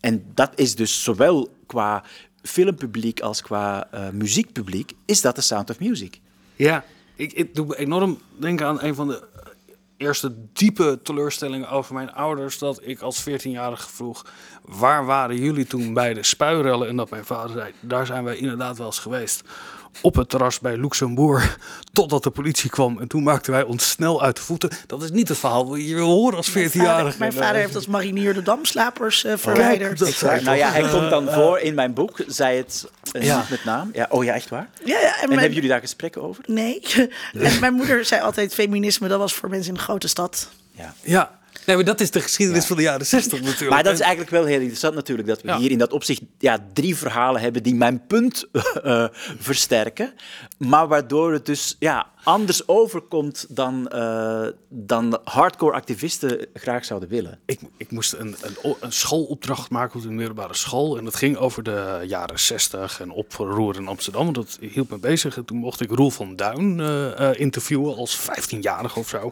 En dat is dus zowel qua filmpubliek als qua uh, muziekpubliek, is dat de Sound of Music.
Ja, ik, ik doe enorm denken aan een van de eerste diepe teleurstellingen over mijn ouders dat ik als 14-jarige vroeg: waar waren jullie toen bij de spuirellen? En dat mijn vader zei: daar zijn wij inderdaad wel eens geweest. Op het terras bij Luxemburg, totdat de politie kwam. En toen maakten wij ons snel uit de voeten. Dat is niet het verhaal wat je wil horen als 14-jarige.
Mijn, vader heeft als marinier de damslapers uh, verwijderd.
Oh, dat nou ja, hij komt dan voor in mijn boek, zei het uh, ja. niet met naam. Ja, oh ja, echt waar?
Ja, ja,
en, en mijn... hebben jullie daar gesprekken over?
Nee. en mijn moeder zei altijd: feminisme, dat was voor mensen in de grote stad.
Ja. ja. Nee, maar dat is de geschiedenis ja. van de jaren 60 natuurlijk.
Maar dat is eigenlijk wel heel interessant natuurlijk, dat we ja. hier in dat opzicht ja, drie verhalen hebben die mijn punt uh, versterken, maar waardoor het dus ja, anders overkomt dan, uh, dan hardcore activisten graag zouden willen.
Ik, ik moest een, een, een schoolopdracht maken op een middelbare school en dat ging over de jaren 60 en oproer in Amsterdam, want dat hield me bezig. En toen mocht ik Roel van Duin uh, interviewen als 15-jarige of zo.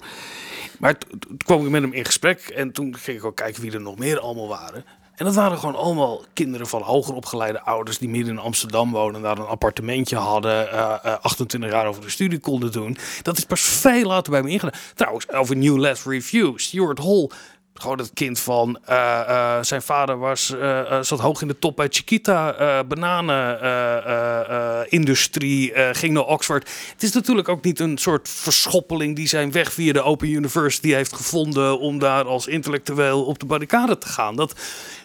Maar toen kwam ik met hem in gesprek en toen ging ik ook kijken wie er nog meer allemaal waren. En dat waren gewoon allemaal kinderen van hoger opgeleide ouders die midden in Amsterdam wonen, daar een appartementje hadden, uh, uh, 28 jaar over de studie konden doen. Dat is pas veel later bij me ingedaan. Trouwens, over New Left Review, Stuart Hall Gewoon het kind van eh, eh, zijn vader was, eh, zat hoog in de top bij Chiquita, bananenindustrie, ging naar Oxford. Het is natuurlijk ook niet een soort verschoppeling die zijn weg via de Open University heeft gevonden om daar als intellectueel op de barricade te gaan. Dat,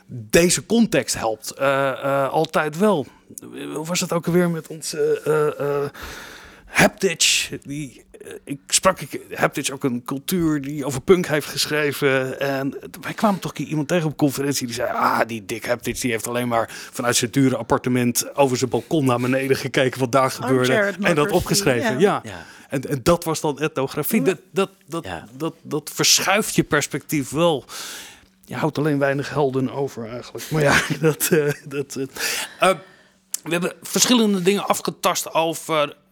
deze context helpt altijd wel. Hoe was het ook alweer met onze Haptich? Die, ik sprak ik, Haptich ook een cultuur die over punk heeft geschreven. En wij kwamen toch een keer iemand tegen op een conferentie die zei: Ah, die Dick Haptich die heeft alleen maar vanuit zijn dure appartement over zijn balkon naar beneden gekeken wat daar gebeurde.
Armchair
En dat opgeschreven.
ja.
Ja.
Ja.
En, en dat was dan etnografie. Dat, dat, dat,
Ja.
dat, dat verschuift je perspectief wel. Je houdt alleen weinig helden over eigenlijk. Maar ja, dat. eh, dat eh. Eh, we hebben verschillende dingen afgetast over eh, eh,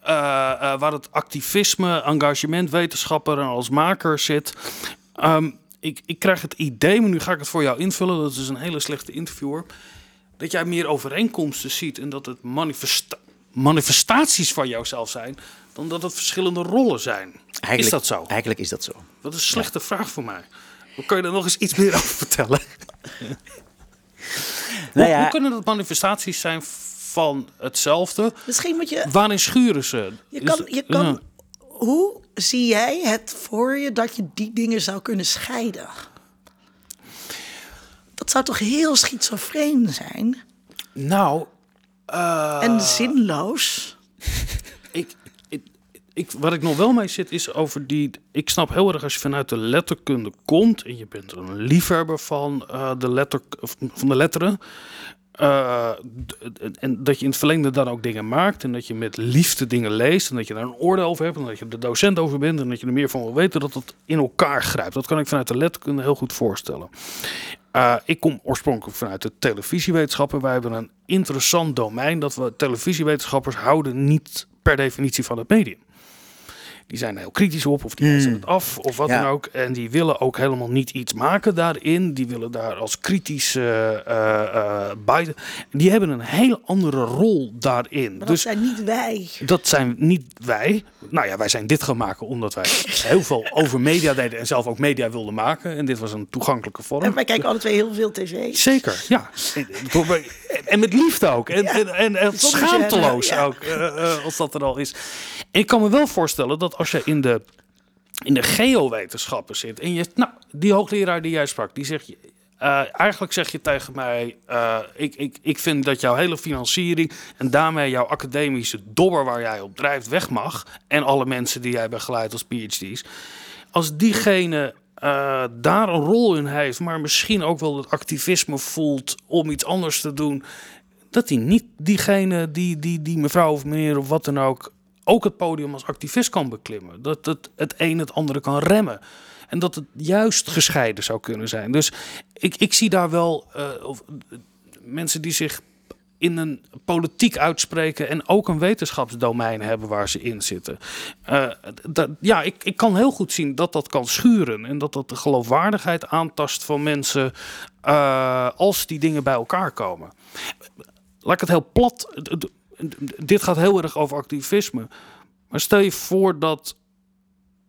waar het activisme, engagement, wetenschapper en als maker zit. Ehm, ik, ik krijg het idee, maar nu ga ik het voor jou invullen. Dat is een hele slechte interviewer. Dat jij meer overeenkomsten ziet en dat het manifesta- manifestaties van jouzelf zijn. dan dat het verschillende rollen zijn. is dat zo?
Eigenlijk is dat zo.
Dat is een slechte vraag voor mij. Hoe kan je daar nog eens iets meer over vertellen?
Nou
hoe,
ja,
hoe kunnen dat manifestaties zijn van hetzelfde?
Misschien moet je.
Waarin schuren ze?
Je kan, je kan,
ja.
Hoe zie jij het voor je dat je die dingen zou kunnen scheiden? Dat zou toch heel schizofreen zijn
Nou, eh,
en zinloos?
ik, ik, wat ik nog wel mee zit is over die. Ik snap heel erg als je vanuit de letterkunde komt en je bent er een liefhebber van, eh, de, letter, van de letteren. Eh, en dat je in het verlengde dan ook dingen maakt en dat je met liefde dingen leest en dat je daar een oordeel over hebt en dat je er docent over bent en dat je er meer van wil weten, dat het in elkaar grijpt. Dat kan ik vanuit de letterkunde heel goed voorstellen. Uh, ik kom oorspronkelijk vanuit de televisiewetenschappen. Wij hebben een interessant domein dat we televisiewetenschappers houden niet per definitie van het medium. Die zijn er heel kritisch op, of die wijzen het af, of wat
Ja.
dan ook. En die willen ook helemaal niet iets maken daarin. Die willen daar als kritische eh eh, bij. Die hebben een heel andere rol daarin.
Maar dat
dus
zijn niet wij.
dat zijn niet wij. Nou ja, wij zijn dit gaan maken omdat wij heel veel over media deden en zelf ook media wilden maken. En dit was een toegankelijke vorm.
En wij kijken alle twee heel veel tv.
Zeker, ja. En- met liefde ook. En,
Ja.
en, en, schaamteloos
ja.
ook, eh, eh, als dat er al is. En ik kan me wel voorstellen dat als je in de, in de geowetenschappen zit... en je, nou, die hoogleraar die jij sprak, die zegt... eh, eigenlijk zeg je tegen mij, eh, ik, ik, ik vind dat jouw hele financiering en daarmee jouw academische dobber waar jij op drijft weg mag. En alle mensen die jij begeleidt als PhD's. Als diegene eh, daar een rol in heeft, maar misschien ook wel het activisme voelt om iets anders te doen, dat hij niet diegene, die, die, die mevrouw of meneer of wat dan ook, ook het podium als activist kan beklimmen. Dat het het een het andere kan remmen. En dat het juist gescheiden zou kunnen zijn. Dus ik, ik zie daar wel eh, of, eh, mensen die zich in een politiek uitspreken en ook een wetenschapsdomein hebben waar ze in zitten. Eh, dat, ja, ik, ik kan heel goed zien dat dat kan schuren en dat dat de geloofwaardigheid aantast van mensen als die dingen bij elkaar komen. Laat ik het heel plat. Dit gaat heel erg over activisme. Maar stel je voor dat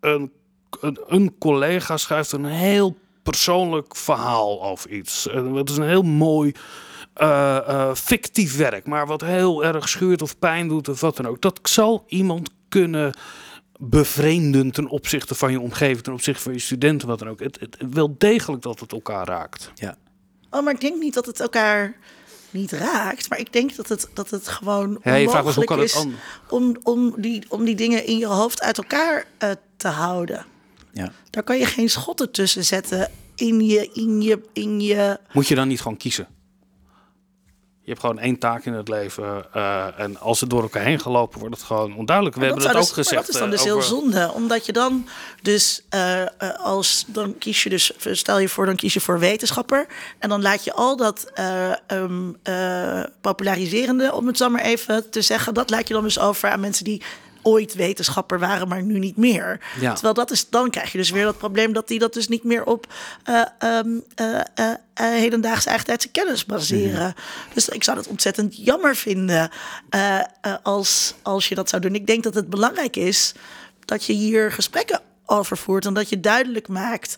een, een, een collega schrijft een heel persoonlijk verhaal over iets. Het is een heel mooi eh, eh, fictief werk, maar wat heel erg schuurt of pijn doet of wat dan ook. Dat zal iemand kunnen bevreemden ten opzichte van je omgeving, ten opzichte van je studenten, wat dan ook. Het, het, wel degelijk dat het elkaar raakt.
Ja.
Oh, maar ik denk niet dat het elkaar niet raakt. Maar ik denk dat het, dat het gewoon
Ja, je vraagt dus hoe
onmogelijk
het
is om, om, die, om die dingen in je hoofd uit elkaar eh, te houden.
Ja.
Daar kan je geen schotten tussen zetten in je, in je, in je...
Moet je dan niet gewoon kiezen? Je hebt gewoon één taak in het leven. eh, en als het door elkaar heen gelopen wordt, het gewoon onduidelijk. We hebben
dat
het ook
dus-
gezegd.
Maar dat is dan
eh,
dus heel zonde. Omdat je dan dus eh, als dan kies je dus, stel je voor, dan kies je voor wetenschapper. En dan laat je al dat eh, ehm, eh, populariserende, om het zo maar even te zeggen, dat laat je dan dus over aan mensen die ooit wetenschapper waren, maar nu niet meer.
Ja.
Terwijl dat is, dan krijg je dus weer dat probleem dat die dat dus niet meer op eh, eh, eh, eh, hedendaagse eigentijdse kennis baseren. Dus ik zou dat ontzettend jammer vinden eh, eh, als, als je dat zou doen. Ik denk dat het belangrijk is dat je hier gesprekken over voert en dat je duidelijk maakt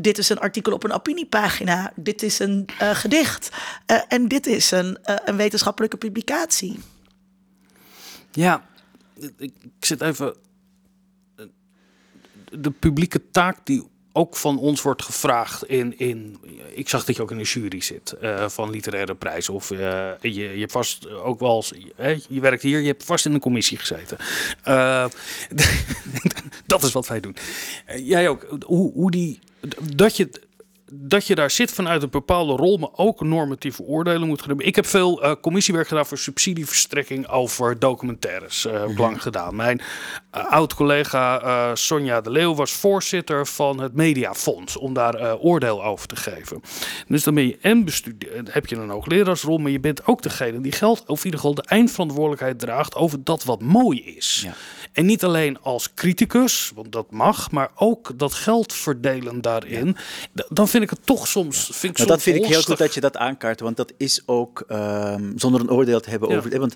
dit is een artikel op een opiniepagina, dit is een uh, gedicht uh, en dit is een, uh, een wetenschappelijke publicatie.
Ja, ik, zit even. De publieke taak die ook van ons wordt gevraagd in, in ik zag dat je ook in een jury zit uh, van literaire prijs of uh, je, je hebt vast ook wel eens, hè, je werkt hier, je hebt vast in een commissie gezeten. Dat is wat wij doen. jij ook, hoe, hoe die, dat je dat je daar zit vanuit een bepaalde rol, maar ook normatieve oordelen moet gaan Ik heb veel uh, commissiewerk gedaan voor subsidieverstrekking over documentaires. Uh, mm lang gedaan. Mijn uh, oud-collega Sonja de Leeuw was voorzitter van het Mediafonds om daar oordeel over te geven. Dus dan ben je en heb je een hoogleraarsrol, maar je bent ook degene die geld, of in ieder geval de eindverantwoordelijkheid draagt over dat wat mooi is. Ja. En niet alleen als criticus, want dat mag, maar ook dat geld verdelen daarin. Dan vind ik het toch soms. Vind ik
nou, dat vind ik heel goed dat je dat aankaart, want dat is ook um, zonder een oordeel te hebben over. Want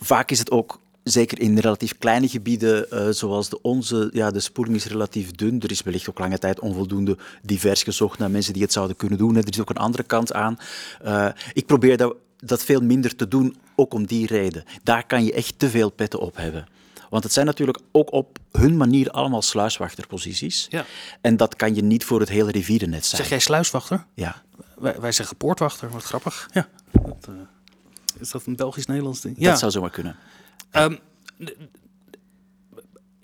vaak is het ook zeker in relatief kleine gebieden uh, zoals de onze, ja, de spoeling is relatief dun. Er is wellicht ook lange tijd onvoldoende divers gezocht naar mensen die het zouden kunnen doen. Er is ook een andere kant aan. Uh, ik probeer dat, dat veel minder te doen, ook om die reden. Daar kan je echt te veel petten op hebben. Want het zijn natuurlijk ook op hun manier allemaal sluiswachterposities. Ja. En dat kan je niet voor het hele rivierennet zijn.
Zeg jij sluiswachter?
Ja.
Wij, wij zeggen poortwachter, wat grappig. Ja. Dat, uh, is dat een Belgisch-Nederlands ding?
Dat zou zomaar kunnen.
Um,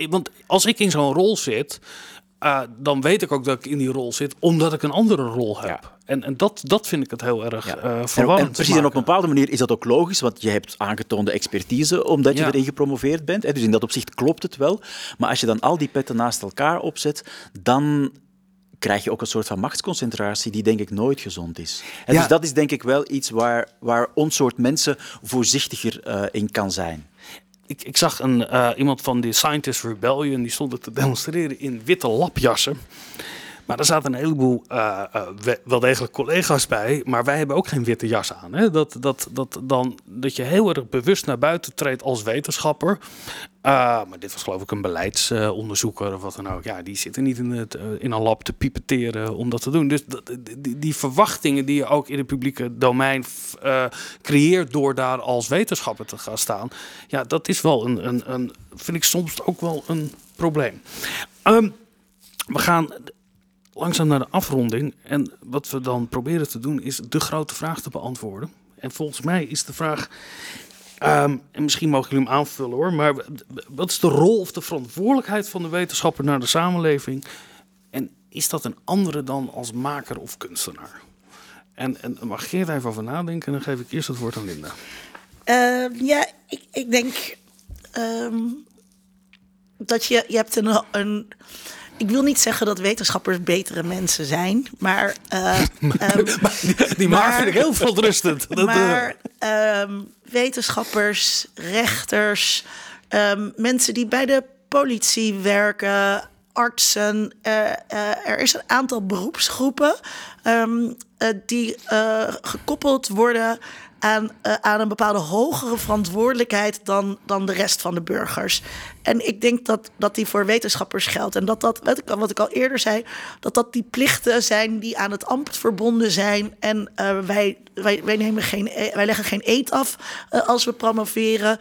want als ik in zo'n rol zit, uh, dan weet ik ook dat ik in die rol zit, omdat ik een andere rol heb. Ja. En, en dat, dat vind ik het heel erg ja. uh, verwarrend.
En, precies, en op een bepaalde manier is dat ook logisch, want je hebt aangetoonde expertise omdat je erin gepromoveerd bent. Hè, dus in dat opzicht klopt het wel. Maar als je dan al die petten naast elkaar opzet, dan krijg je ook een soort van machtsconcentratie die denk ik nooit gezond is. En Dus dat is denk ik wel iets waar, waar ons soort mensen voorzichtiger uh, in kan zijn
ik, ik zag een, uh, iemand van de Scientist Rebellion, die stond te demonstreren in witte lapjassen. Maar er zaten een heleboel uh, uh, wel degelijk collega's bij, maar wij hebben ook geen witte jas aan. Hè? Dat, dat, dat, dan, dat je heel erg bewust naar buiten treedt als wetenschapper. Uh, maar dit was geloof ik een beleidsonderzoeker of wat dan ook. Ja, die zitten niet in, het, in een lab te pipeteren om dat te doen. Dus die, die, verwachtingen die je ook in het publieke domein creëert door daar als wetenschapper te gaan staan. Ja, dat is wel een, een, een vind ik soms ook wel een probleem. Um, we gaan langzaam naar de afronding. En wat we dan proberen te doen is de grote vraag te beantwoorden. En volgens mij is de vraag, ehm, en misschien mogen jullie hem aanvullen hoor, maar wat is de rol of de verantwoordelijkheid van de wetenschapper naar de samenleving? En is dat een andere dan als maker of kunstenaar? En, en mag Geert even over nadenken en dan geef ik eerst het woord aan Linda.
Uh, ja, ik, ik denk um, dat je, je hebt een, een ik wil niet zeggen dat wetenschappers betere mensen zijn, maar. Uh,
um, die, maar, vind ik heel verontrustend.
maar um, wetenschappers, rechters, um, mensen die bij de politie werken, artsen. Uh, uh, er is een aantal beroepsgroepen die gekoppeld worden aan, uh, aan een bepaalde hogere verantwoordelijkheid dan, dan de rest van de burgers. En ik denk dat, dat die voor wetenschappers geldt. En dat dat, wat ik, al eerder zei, dat dat die plichten zijn die aan het ambt verbonden zijn. En uh, wij, wij, wij, nemen geen, e, wij leggen geen eet af uh, als we promoveren.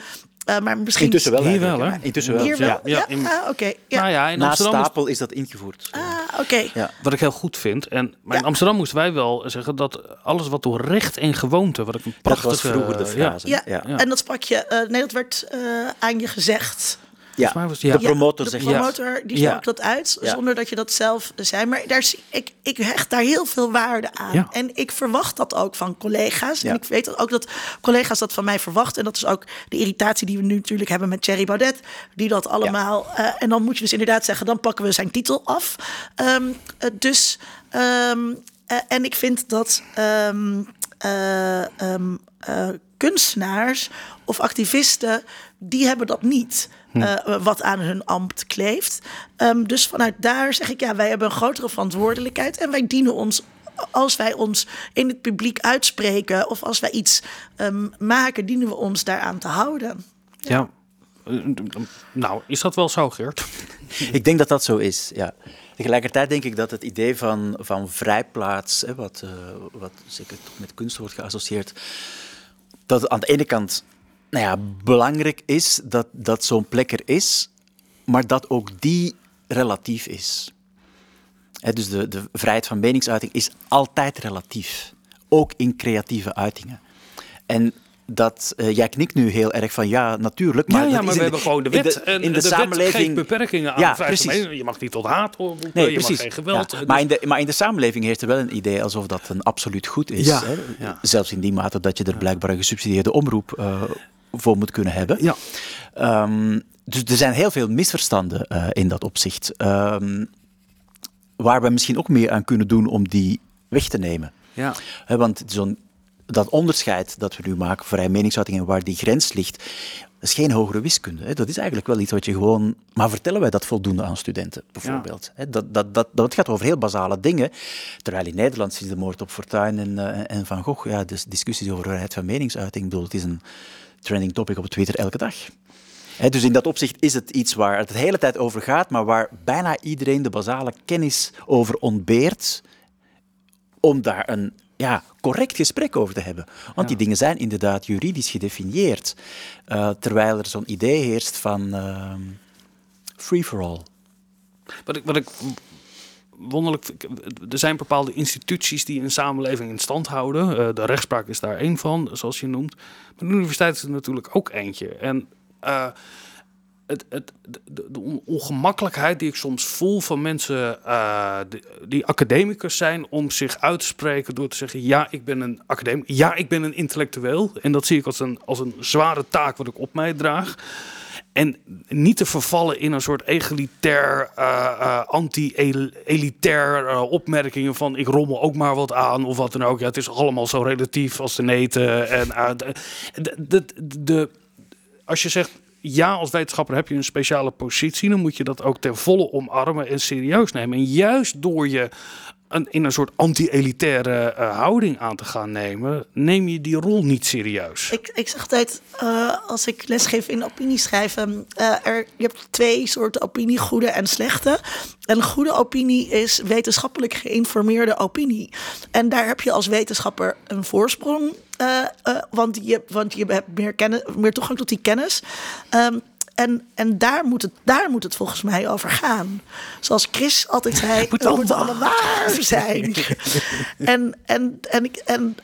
Uh, maar misschien...
Intussen wel.
Hier wel, hè?
Intussen wel.
Hier wel? Ja, ja. ja? Ah, oké. Okay. Ja.
Nou ja, in
Na
Amsterdam
stapel is dat ingevoerd.
Ah, oké. Okay.
Ja.
Wat ik heel goed vind. En, maar in Amsterdam moesten wij wel zeggen dat alles wat door recht en gewoonte, wat ik een prachtige...
Dat was vroeger de frase.
Ja, ja. en dat sprak je... Uh, nee, dat werd uh, aan je gezegd.
Ja, was, ja. de promotor
ja,
zegt
De promotor die sprak dat uit, zonder dat je dat zelf zei. Maar daar, ik, ik hecht daar heel veel waarde aan. En ik verwacht dat ook van collega's. En ik weet ook dat collega's dat van mij verwachten. En dat is ook de irritatie die we nu natuurlijk hebben met Thierry Baudet. Die dat allemaal... Uh, en dan moet je dus inderdaad zeggen, dan pakken we zijn titel af. Um, uh, dus... Um, uh, en ik vind dat... Um, kunstenaars of activisten, die hebben dat niet. Uh, wat aan hun ambt kleeft. Um, dus vanuit daar zeg ik, ja, wij hebben een grotere verantwoordelijkheid en wij dienen ons als wij ons in het publiek uitspreken of als wij iets um, maken, dienen we ons daaraan te houden.
Ja. ja. Nou, is dat wel zo, Geert?
Ik denk dat dat zo is, ja. Tegelijkertijd denk ik dat het idee van, van vrijplaats, hè, wat, uh, wat zeker met kunst wordt geassocieerd, dat het aan de ene kant nou ja, belangrijk is dat, dat zo'n plek er is, maar dat ook die relatief is. dus de, de vrijheid van meningsuiting is altijd relatief, ook in creatieve uitingen. En dat, uh, jij knikt nu heel erg van ja, natuurlijk.
Maar, ja, ja, maar we hebben gewoon de wet. In de, in de, de samenleving. beperkingen aan. Ja, precies. Je mag niet tot haat roepen, nee, je precies. mag geen geweld. Ja,
maar, in de, maar in de samenleving heeft er wel een idee alsof dat een absoluut goed is. Ja, hè? Zelfs in die mate dat je er blijkbaar een gesubsidieerde omroep uh, voor moet kunnen hebben. Ja. Um, dus er zijn heel veel misverstanden uh, in dat opzicht. Um, waar we misschien ook meer aan kunnen doen om die weg te nemen. Ja. He, want zo'n dat onderscheid dat we nu maken, vrije meningsuiting en waar die grens ligt, dat is geen hogere wiskunde. Hè. Dat is eigenlijk wel iets wat je gewoon. Maar vertellen wij dat voldoende aan studenten, bijvoorbeeld? Hè. Dat, dat, dat, dat gaat over heel basale dingen. Terwijl in Nederland is de moord op Fortuyn en, uh, en Van Gogh. Ja, dus discussies over vrijheid van meningsuiting. Ik bedoel, het is een trending topic op Twitter elke dag. Dus in dat opzicht is het iets waar het de hele tijd over gaat, maar waar bijna iedereen de basale kennis over ontbeert om daar een ja, correct gesprek over te hebben. Want die dingen zijn inderdaad juridisch gedefinieerd. Uh, terwijl er zo'n idee heerst van uh, free for all.
Wat ik, wat ik wonderlijk. Er zijn bepaalde instituties die een samenleving in stand houden. Uh, de rechtspraak is daar één van, zoals je noemt. Maar de universiteit is er natuurlijk ook eentje. En uh, het, het, de, ongemakkelijkheid die ik soms voel van mensen uh, die, academicus zijn om zich uit te spreken door te zeggen: ja, ik ben een academicus, ja, ik ben een intellectueel. En dat zie ik als een, als een zware taak wat ik op mij draag. En niet te vervallen in een soort egalitair, uh, uh, anti-elitair opmerkingen van ik rommel ook maar wat aan of wat dan ook. Ja, het is allemaal zo relatief als de neten. En de, de, als je zegt ja, als wetenschapper heb je een speciale positie. Dan moet je dat ook ten volle omarmen en serieus nemen. En juist door je een, in een soort anti-elitaire uh, houding aan te gaan nemen, neem je die rol niet serieus.
Ik, ik zeg altijd, uh, als ik lesgeef in opinieschrijven, uh, er, je hebt twee soorten opinie, goede en slechte. En een goede opinie is wetenschappelijk geïnformeerde opinie. En daar heb je als wetenschapper een voorsprong want, je, want je hebt meer, kennis, meer toegang tot die kennis. Um, en, en daar, moet het, daar moet het volgens mij over gaan. Zoals Chris altijd zei, het moet, het moet allemaal waar zijn. en, en, en, ik, en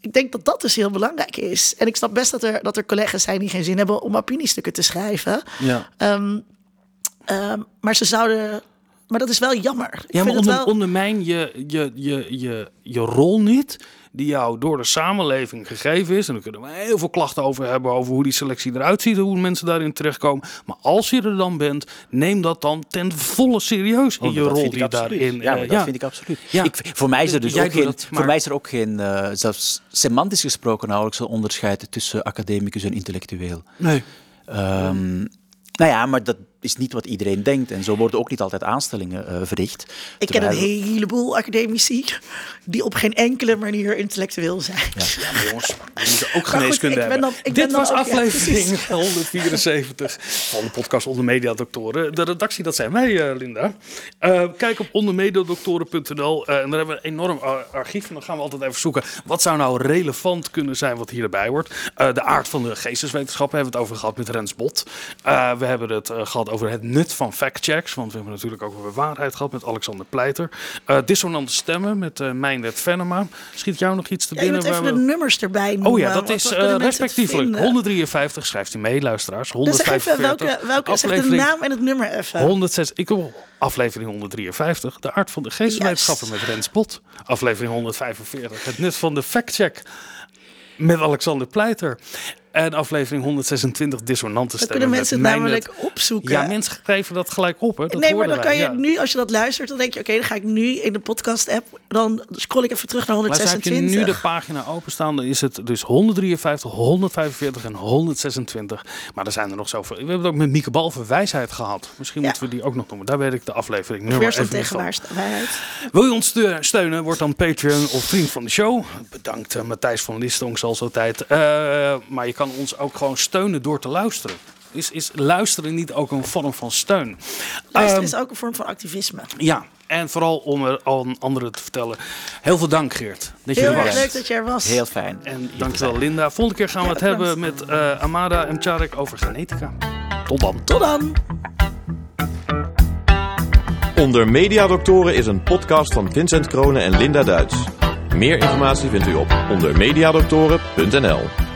ik denk dat dat dus heel belangrijk is. En ik snap best dat er, dat er collega's zijn die geen zin hebben om opiniestukken te schrijven. Ja. Um, um, maar ze zouden maar dat is wel jammer.
Ja, maar onder, wel... ondermijn je, je, je, je, je rol niet die jou door de samenleving gegeven is. En daar kunnen we heel veel klachten over hebben, over hoe die selectie eruit ziet, hoe mensen daarin terechtkomen. Maar als je er dan bent, neem dat dan ten volle serieus in oh, je rol die daarin.
Ja, uh, dat ja. vind ik absoluut. Ja. Ik, voor mij is er dus ook geen, maar... voor mij is er ook geen, uh, zelfs semantisch gesproken, nauwelijks een onderscheid tussen academicus en intellectueel.
Nee.
Um, nou ja, maar dat is niet wat iedereen denkt. En zo worden ook niet altijd aanstellingen uh, verricht.
Ik ken een heleboel academici die op geen enkele manier intellectueel zijn. Ja,
ja maar jongens, we moeten ook geneeskunde hebben. Dan, Dit was aflevering 174 van de podcast Onder Mediadoktoren. De redactie, dat zijn wij, uh, Linda. Uh, kijk op ondermediadoktoren.nl en daar hebben we een enorm archief. En dan gaan we altijd even zoeken, wat zou nou relevant kunnen zijn wat hier erbij wordt. de aard van de geesteswetenschappen hebben we het over gehad met Rens Bot. we hebben het gehad over het nut van factchecks. Want we hebben natuurlijk ook over waarheid gehad met Alexander Pleiter. Uh, dissonante stemmen met uh, Mijnwet Venema. Schiet jou nog iets te binnen?
Ja, even we... de nummers erbij noemen.
Oh ja, dat is uh, respectievelijk 153. Schrijft u mee, luisteraars. 145. Dus
welke, welke de naam en het nummer even.
106. Ik wil aflevering 153. De aard van de geesteswetenschappen yes. met Rens Pot. Aflevering 145. Het nut van de factcheck met Alexander Pleiter. En aflevering 126 dissonante stemmen.
kunnen mensen namelijk opzoeken.
Ja, mensen geven dat gelijk op. Hè? Dat
nee, maar dan kan je nu, als je dat luistert, dan denk je: oké, dan ga ik nu in de podcast-app. Dan scroll ik even terug naar 126.
Maar als je nu de pagina openstaan, dan is het dus 153, 145 en 126. Maar er zijn er nog zoveel. We hebben het ook met Mieke Bal voor wijsheid gehad. Misschien moeten we die ook nog noemen. Daar weet ik de aflevering nummer
even tegen waarheid.
Wil je ons steunen? Word dan Patreon of vriend van de show. Bedankt uh, Matthijs van Listong, zoals altijd. Uh, maar je kan ons ook gewoon steunen door te luisteren. Is, is luisteren niet ook een vorm van steun?
Luisteren um, is ook een vorm van activisme.
Ja, En vooral om er aan anderen te vertellen. Heel veel dank Geert dat je
Heel
er
erg
was.
leuk dat je er was.
Heel fijn.
En dankjewel Linda. Volgende keer gaan we het hebben met eh, Amada en Charek over genetica. Tot dan.
Tot dan!
Onder Mediadoktoren is een podcast van Vincent Kronen en Linda Duits. Meer informatie vindt u op ondermediadoktoren.nl.